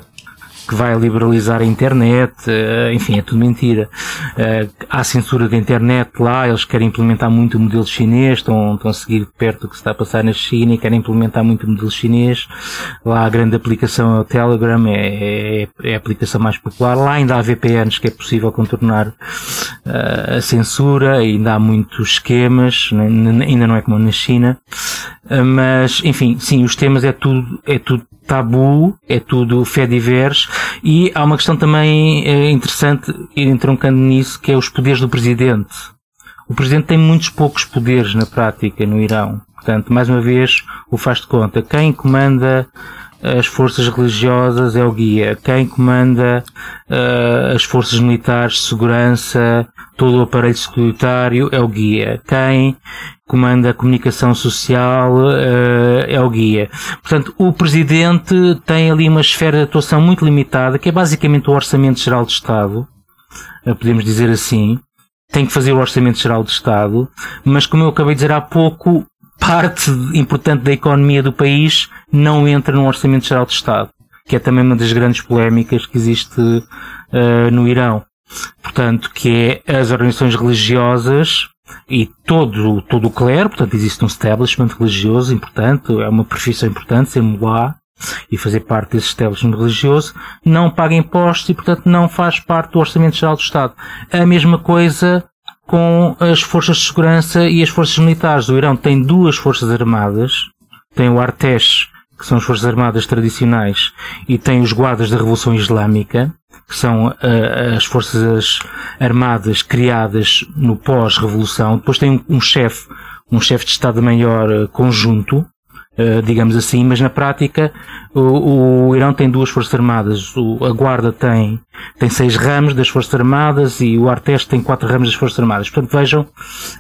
que vai liberalizar a internet, eh, enfim, é tudo mentira. Eh, Há censura da internet lá, eles querem implementar muito o modelo chinês, estão, estão a seguir perto o que se está a passar na China e querem implementar muito o modelo chinês. Lá a grande aplicação é o Telegram, é, é, é a aplicação mais popular. Lá ainda há VPNs que é possível contornar eh, a censura, ainda há muitos esquemas, né, ainda não é como na China. Uh, mas enfim, sim, os temas é tudo, é tudo tabu, é tudo fé divers e há uma questão também eh, interessante ir entroncando nisso que é os poderes do presidente. O presidente tem muitos poucos poderes na prática no Irão. Portanto, mais uma vez, o faz de conta. Quem comanda as forças religiosas é o guia. Quem comanda eh, as forças militares segurança, todo o aparelho securitário é o guia. Quem comanda a comunicação social eh, é o guia. Portanto, o Presidente tem ali uma esfera de atuação muito limitada, que é basicamente o Orçamento Geral de Estado, eh, podemos dizer assim. Tem que fazer o Orçamento Geral de Estado, mas como eu acabei de dizer há pouco, parte importante da economia do país não entra no Orçamento Geral de Estado, que é também uma das grandes polémicas que existe eh, no Irão. Portanto, que é as organizações religiosas e todo, todo o clero, portanto existe um establishment religioso importante, é uma profissão importante ser mulá e fazer parte desse establishment religioso, não paga impostos e portanto não faz parte do Orçamento Geral do Estado. A mesma coisa com as forças de segurança e as forças militares. O Irão tem duas forças armadas, tem o Artesh, que são as forças armadas tradicionais, e tem os guardas da Revolução Islâmica, que são ah, as forças armadas criadas no pós-revolução. Depois tem um, um chefe, um chefe de Estado-Maior ah, conjunto, digamos assim, mas na prática o, o Irão tem duas forças armadas. O, a Guarda tem, tem seis ramos das forças armadas e o Artesh tem quatro ramos das forças armadas. Portanto, vejam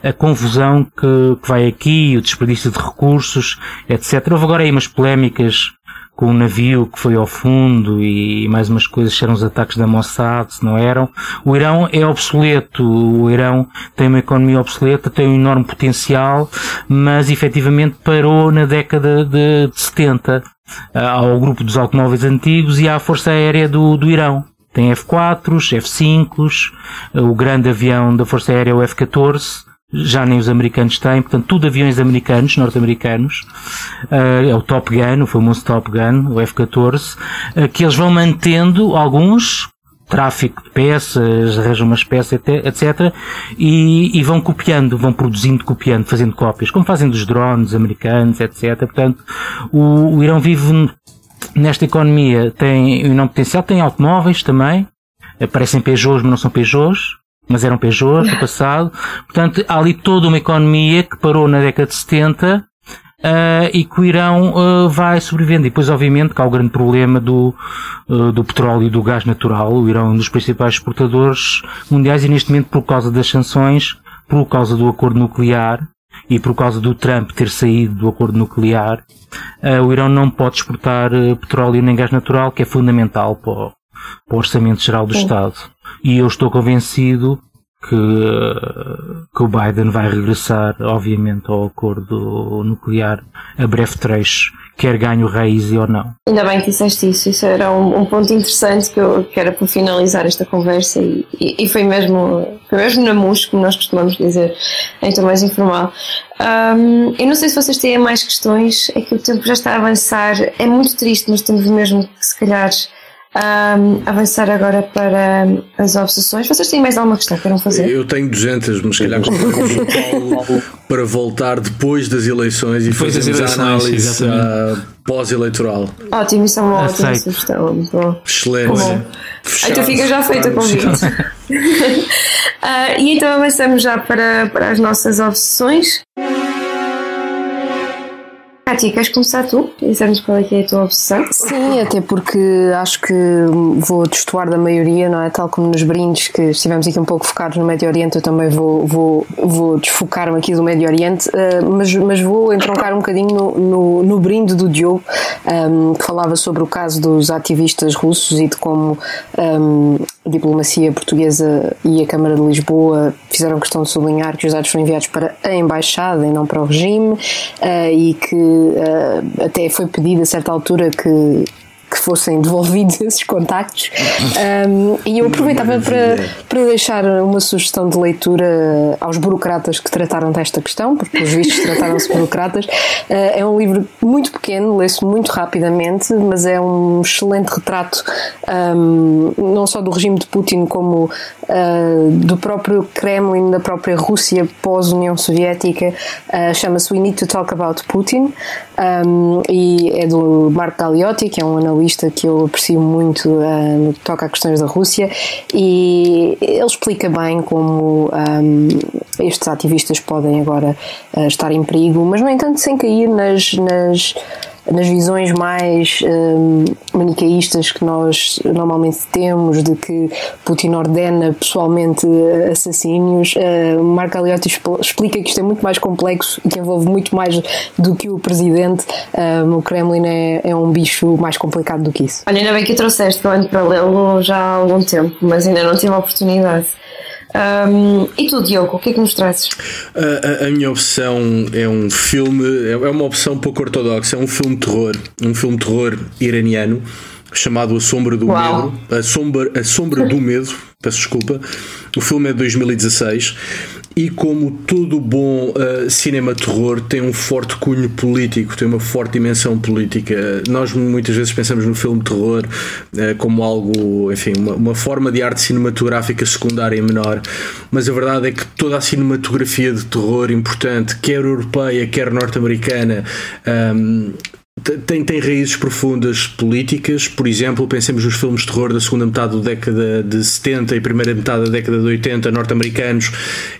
a confusão que, que vai aqui, o desperdício de recursos, etc. Houve agora aí umas polémicas com o navio que foi ao fundo e mais umas coisas, eram os ataques da Mossad, se não eram. O Irão é obsoleto, o Irão tem uma economia obsoleta, tem um enorme potencial, mas efetivamente parou na década de, de 70. Ah, Há o grupo dos automóveis antigos e a Força Aérea do, do Irão. Tem F4s, F5s, o grande avião da Força Aérea o F-14, já nem os americanos têm, portanto, tudo aviões americanos, norte-americanos. Uh, é o Top Gun, o famoso Top Gun, o F-14, uh, que eles vão mantendo alguns, tráfico de peças, arranjam umas peças, etc. E, e vão copiando, vão produzindo, copiando, fazendo cópias, como fazem dos drones americanos, etc. Portanto, o, o Irão vive nesta economia, tem um enorme potencial, tem automóveis também, parecem Peugeots, mas não são Peugeots, mas eram Peugeot no passado. Portanto, há ali toda uma economia que parou na década de 70 uh, e que o Irão uh, vai sobrevivendo. E depois, obviamente, que há o grande problema do, uh, do petróleo e do gás natural. O Irão é um dos principais exportadores mundiais e neste momento, por causa das sanções, por causa do acordo nuclear e por causa do Trump ter saído do acordo nuclear, o Irão não pode exportar petróleo nem gás natural, que é fundamental para o, para o Orçamento Geral do Sim. Estado. E eu estou convencido que, que o Biden vai regressar, obviamente, ao acordo nuclear a breve trecho, quer ganhe o raiz ou não. Ainda bem que disseste isso, isso era um, um, ponto interessante que, eu, que era para finalizar esta conversa e, e, e, foi, mesmo, foi mesmo na mus, como nós costumamos dizer, em tom mais informal. Um, eu não sei se vocês têm mais questões, é que o tempo já está a avançar, é muito triste, mas temos mesmo que se calhar Um, avançar agora para as obsessões. Vocês têm mais alguma questão que queiram fazer? Eu tenho 200, mas se calhar para voltar depois das eleições e depois fazermos a análise uh, pós-eleitoral. Ótimo, isso é uma ótima Aceito. sugestão. Bom. Excelente. Bom. Então fica já feito o convite. uh, e então avançamos já para, para as nossas obsessões. Kátia, queres começar tu? Dizermos qual é que é a tua obsessão? Sim, até porque acho que vou destoar da maioria, não é? Tal como nos brindes que estivemos aqui um pouco focados no Médio Oriente, eu também vou, vou, vou desfocar-me aqui do Médio Oriente, uh, mas, mas vou entroncar um bocadinho no, no, no brinde do Diogo, um, ehm, que falava sobre o caso dos ativistas russos e de como um, ehm, a diplomacia portuguesa e a Câmara de Lisboa fizeram questão de sublinhar que os dados foram enviados para a Embaixada e não para o regime uh, e que uh, até foi pedido a certa altura que que fossem devolvidos esses contactos. Um, e eu aproveitava para, para deixar uma sugestão de leitura aos burocratas que trataram desta questão, porque os vistos trataram-se burocratas. Uh, é um livro muito pequeno, lê-se muito rapidamente, mas é um excelente retrato um, não só do regime de Putin, como uh, do próprio Kremlin, da própria Rússia pós-União Soviética. Uh, Chama-se We Need to Talk About Putin um, e é do Mark Galeotti, que é um analista jornalista que eu aprecio muito uh, no que toca a questões da Rússia e ele explica bem como um, estes ativistas podem agora uh, estar em perigo, mas no entanto sem cair nas, nas nas visões mais um, manicaístas que nós normalmente temos de que Putin ordena pessoalmente assassínios, uh, Marco Aliotti explica que isto é muito mais complexo e que envolve muito mais do que o presidente. Um, o Kremlin é, é, um bicho mais complicado do que isso. Olha, ainda bem que trouxeste, que para lê-lo já há algum tempo, mas ainda não tive a oportunidade. Um, e tu, Diogo, o que é que nos trazes? A, a, a, minha opção é um filme, é, é uma opção pouco ortodoxa, é um filme de terror, um filme de terror iraniano chamado A Sombra do Uau. Medo, a Sombra, a Sombra do Medo, peço desculpa. O filme é de 2016 e como todo bom uh, cinema terror tem um forte cunho político, tem uma forte dimensão política. Nós muitas vezes pensamos no filme terror uh, como algo, enfim, uma, uma, forma de arte cinematográfica secundária e menor, mas a verdade é que toda a cinematografia de terror importante, quer europeia, quer norte-americana, um, tem, tem raízes profundas políticas, por exemplo, pensemos nos filmes de terror da segunda metade da década de 70 e primeira metade da década de 80 norte-americanos,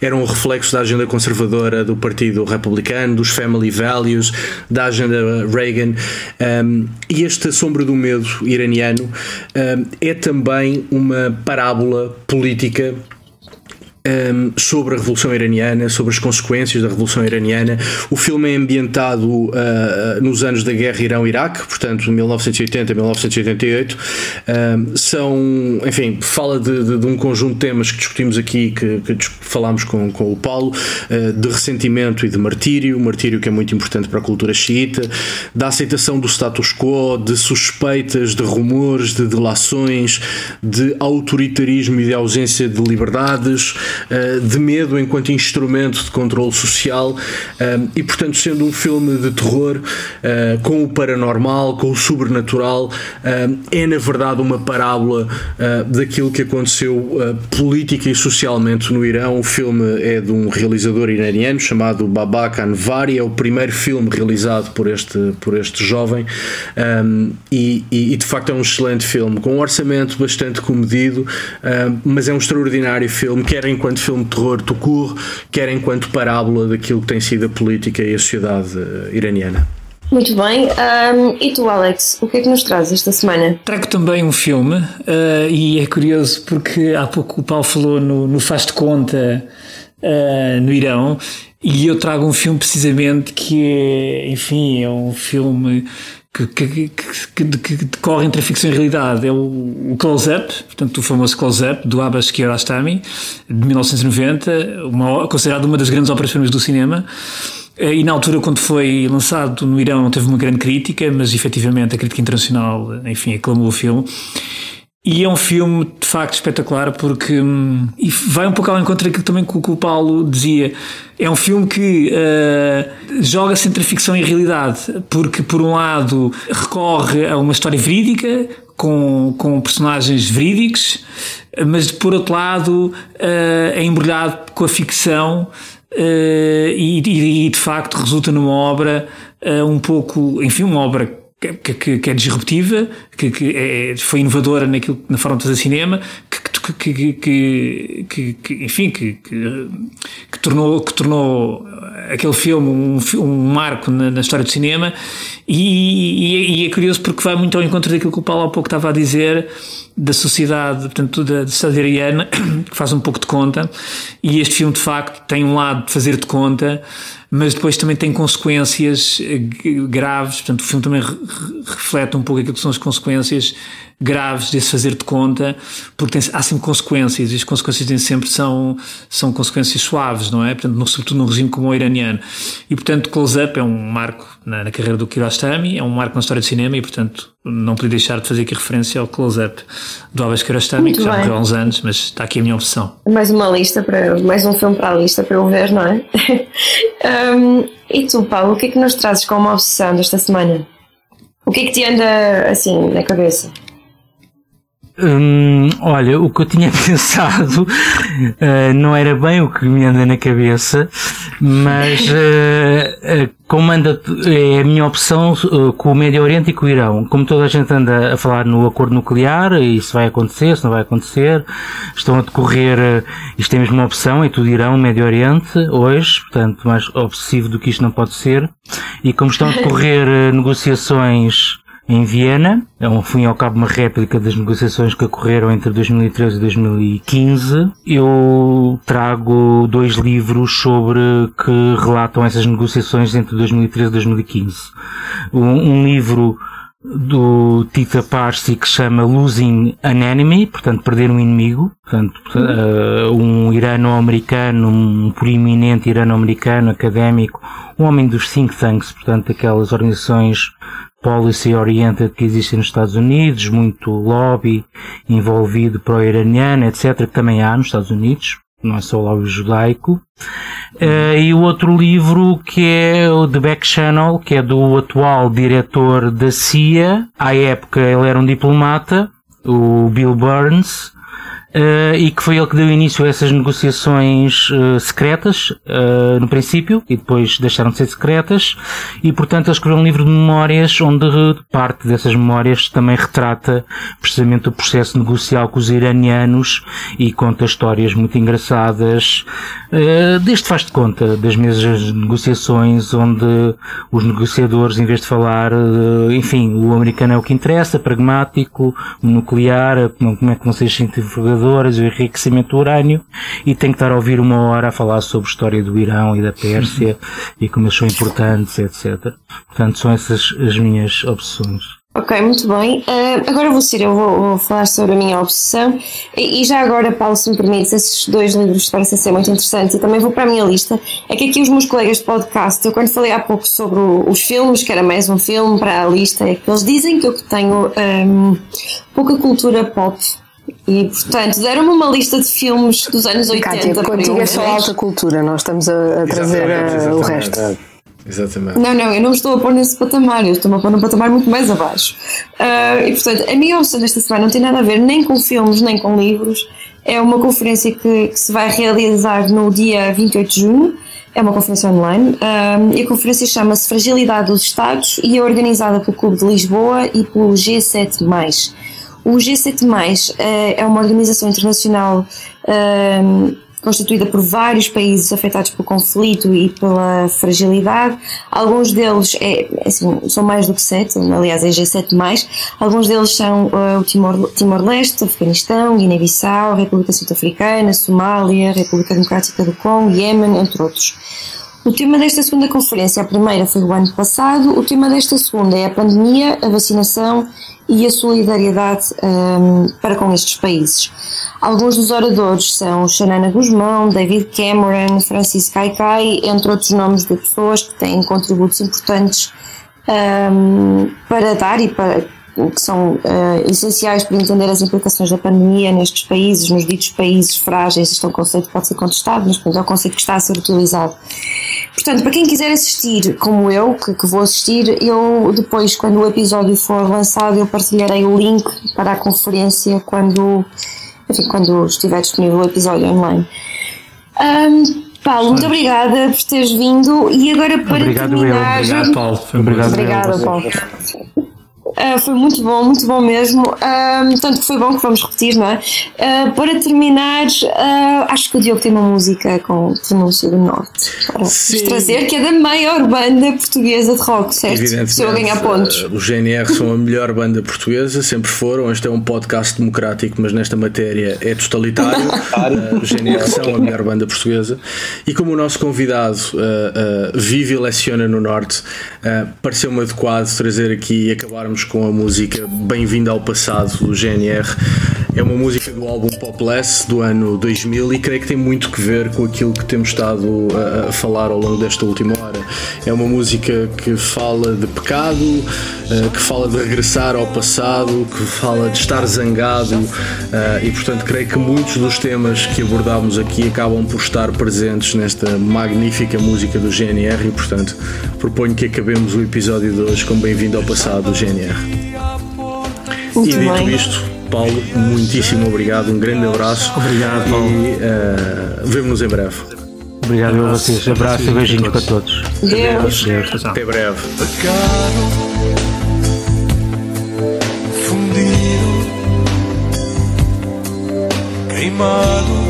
eram um reflexo da agenda conservadora do Partido Republicano, dos family values, da agenda Reagan. Um, e esta Sombra do Medo iraniano um, é também uma parábola política um, sobre a Revolução Iraniana, sobre as consequências da Revolução Iraniana. O filme é ambientado uh, nos anos da Guerra Irão-Iraque, portanto, 1980-1988. Um, são, enfim, fala de, de, de, um conjunto de temas que discutimos aqui, que, que falámos com, com o Paulo, uh, de ressentimento e de martírio, martírio que é muito importante para a cultura xiita, da aceitação do status quo, de suspeitas, de rumores, de delações, de autoritarismo e de ausência de liberdades. Eh, de medo enquanto instrumento de controle social eh, e, portanto, sendo um filme de terror eh, com o paranormal, com o sobrenatural, é na verdade uma parábola daquilo que aconteceu política e socialmente no Irão. O filme é de um realizador iraniano chamado Babak Anvari, é o primeiro filme realizado por este, por este jovem e, e, de facto é um excelente filme, com um orçamento bastante comedido, mas é um extraordinário filme, quer enquanto filme de terror tout quer enquanto parábola daquilo que tem sido a política e a sociedade eh, iraniana. Muito bem. Um, e tu, Alex, o que é que nos traz esta semana? Trago também um filme uh, e é curioso porque há pouco o Paulo falou no, no Faz de Conta uh, no Irão e eu trago um filme precisamente que é, enfim, é um filme que, que, que, que, decorre entre a ficção e a realidade. É o, o Close-Up, portanto o famoso Close-Up do Abbas Kiarostami de 1990, uma, considerado uma das grandes óperas-primas do cinema. Eh, e na altura quando foi lançado no Irão não teve uma grande crítica, mas efetivamente a crítica internacional enfim, aclamou o filme e é um filme de facto espetacular porque hum, e vai um pouco ao encontro daquilo também que o Paulo dizia. É um filme que uh, joga-se entre ficção e realidade, porque por um lado recorre a uma história verídica, com, com personagens verídicos, mas por outro lado é embrulhado com a ficção e, e, de facto resulta numa obra um pouco, enfim, uma obra que, que, que, é disruptiva, que, que é, foi inovadora naquilo, na forma de fazer cinema, que, que, que, que, enfim, que, que, tornou, que tornou aquele filme um, um marco na, na história do cinema. E, e, e, é curioso porque vai muito ao encontro daquilo que o Paulo há pouco estava a dizer da sociedade, portanto, da sociedade ariana, que faz um pouco de conta, e este filme de facto tem um lado de fazer de conta, mas depois também tem consequências eh, graves, portanto o filme também reflete um pouco aquilo que são as consequências graves desse fazer de conta, porque tem, há sempre consequências, e as consequências nem sempre são, são consequências suaves, não é? Portanto, no, sobretudo num regime como o iraniano. E, portanto, Close Up é um marco na, na carreira do Kiarostami, é um marco na história do cinema e, portanto, não podia deixar de fazer aqui referência ao Close Up do Abbas Kiarostami, que já morreu há uns anos, mas está aqui a minha opção. Mais uma lista, para mais um filme para a lista para eu ver, não é? um, e tu, Paulo, o que é que nos trazes como obsessão desta semana? O que é que te anda assim na cabeça? Hum, olha, o que eu tinha pensado uh, não era bem o que me anda na cabeça, mas uh, uh, como anda, é a minha opção com o Médio Oriente e com o Irão. Como toda a gente anda a falar no acordo nuclear, e se vai acontecer, se não vai acontecer, estão a decorrer, isto é mesmo uma opção, é tudo Irão, Médio Oriente, hoje, portanto, mais obsessivo do que isto não pode ser. E como estão a decorrer negociações em Viena. É um, fim ao cabo uma réplica das negociações que ocorreram entre 2013 e 2015. Eu trago dois livros sobre que relatam essas negociações entre 2013 e 2015. Um, um livro do Tita Parsi que chama Losing an Enemy, portanto, perder um inimigo, portanto, uh, um irano-americano, um proeminente irano-americano académico, um homem dos think tanks, portanto, aquelas organizações policy oriented que existem nos Estados Unidos, muito lobby envolvido pro-iraniano, etc., que também há nos Estados Unidos, não é só o lobby judaico. Uh, e o outro livro que é o The Back Channel, que é do atual diretor da CIA, à época ele era um diplomata, o Bill Burns, uh, e que foi ele que deu início a essas negociações uh, secretas, uh, no princípio, e depois deixaram de ser secretas, e portanto ele escreveu um livro de memórias onde parte dessas memórias também retrata precisamente o processo negocial com os iranianos e conta histórias muito engraçadas, desde faz de conta das mesas de negociações onde os negociadores, em vez de falar, enfim, o americano é o que interessa, pragmático, nuclear, como é que vão ser horas, o enriquecimento do urânio, e tenho que estar a ouvir uma hora a falar sobre a história do Irão e da Pérsia e como eles são importantes, etc. Portanto, são essas as minhas obsessões. Ok, muito bem. Uh, agora vou ser, eu vou, vou, falar sobre a minha obsessão. E, e, já agora, Paulo, se me permites, esses dois livros parecem ser muito interessantes e também vou para a minha lista. É que aqui os meus colegas de podcast, eu quando falei há pouco sobre o, os filmes, que era mais um filme para a lista, é que eles dizem que eu tenho um, pouca cultura pop e, portanto, deram-me uma lista de filmes dos anos 80. Cátia, contigo é só alta cultura, nós estamos a, a trazer exatamente, exatamente, o resto. Exatamente. Não, não, eu não me estou a pôr nesse patamar, eu estou-me a pôr num patamar muito mais abaixo. Uh, e, portanto, a minha opção desta semana não tem nada a ver nem com filmes, nem com livros. É uma conferência que, que se vai realizar no dia 28 de junho. É uma conferência online uh, e a conferência chama-se Fragilidade dos Estados e é organizada pelo Clube de Lisboa e pelo G7. O G7, eh, é uma organização internacional ehm, constituída por vários países afetados pelo conflito e pela fragilidade. Alguns deles é, assim, são mais do que sete, aliás é G7+. Alguns deles são uh, o Timor-Leste, Timor Afeganistão, Guiné-Bissau, República Centro-Africana, Somália, República Democrática do Congo, Iêmen, entre outros. O tema desta segunda conferência, a primeira foi o ano passado, o tema desta segunda é a pandemia, a vacinação e a solidariedade um, para com estes países. Alguns dos oradores são Xanana Guzmão, David Cameron, Francis Kaikai, entre outros nomes de pessoas que têm contributos importantes um, para dar e para, que são uh, essenciais para entender as implicações da pandemia nestes países, nos ditos países frágeis. Este é um conceito que pode ser contestado, mas é um conceito que está a ser utilizado. Portanto, para quem quiser assistir, como eu, que, que vou assistir, eu depois, quando o episódio for lançado, eu partilharei o link para a conferência quando, enfim, quando estiver disponível o episódio online. Um, Paulo, muito obrigada por teres vindo e agora para Obrigado terminar. Eu. Obrigado, Paulo. Foi Obrigado, Obrigada, Paulo. Uh, foi muito bom, muito bom mesmo. Uh, tanto que foi bom que vamos repetir, não é? Uh, para terminar, acho que o Diogo tem uma música com pronúncia do Norte para trazer, que é da maior banda portuguesa de rock, certo? Se eu ganhar pontos. o GNR são a melhor banda portuguesa, sempre foram. Este é um podcast democrático, mas nesta matéria é totalitário. o GNR são a melhor banda portuguesa. E como o nosso convidado vive e leciona no Norte, pareceu-me adequado trazer aqui e acabarmos com a música Bem-vindo ao Passado do GNR. É uma música do álbum Popless do ano 2000 e creio que tem muito que ver com aquilo que temos estado a, a falar ao longo desta última hora. É uma música que fala de pecado, uh, que fala de regressar ao passado, que fala de estar zangado uh, e, portanto, creio que muitos dos temas que abordámos aqui acabam por estar presentes nesta magnífica música do GNR e, portanto, proponho que acabemos o episódio de hoje com Bem-vindo ao Passado do GNR. Muito e dito bem. isto, Paulo, muitíssimo obrigado, um grande abraço. Obrigado, Paulo. E uh, vemos-nos em breve. Obrigado a vocês. Abraço e beijinhos para todos. Deus. Deus. Até breve. Fundido, queimado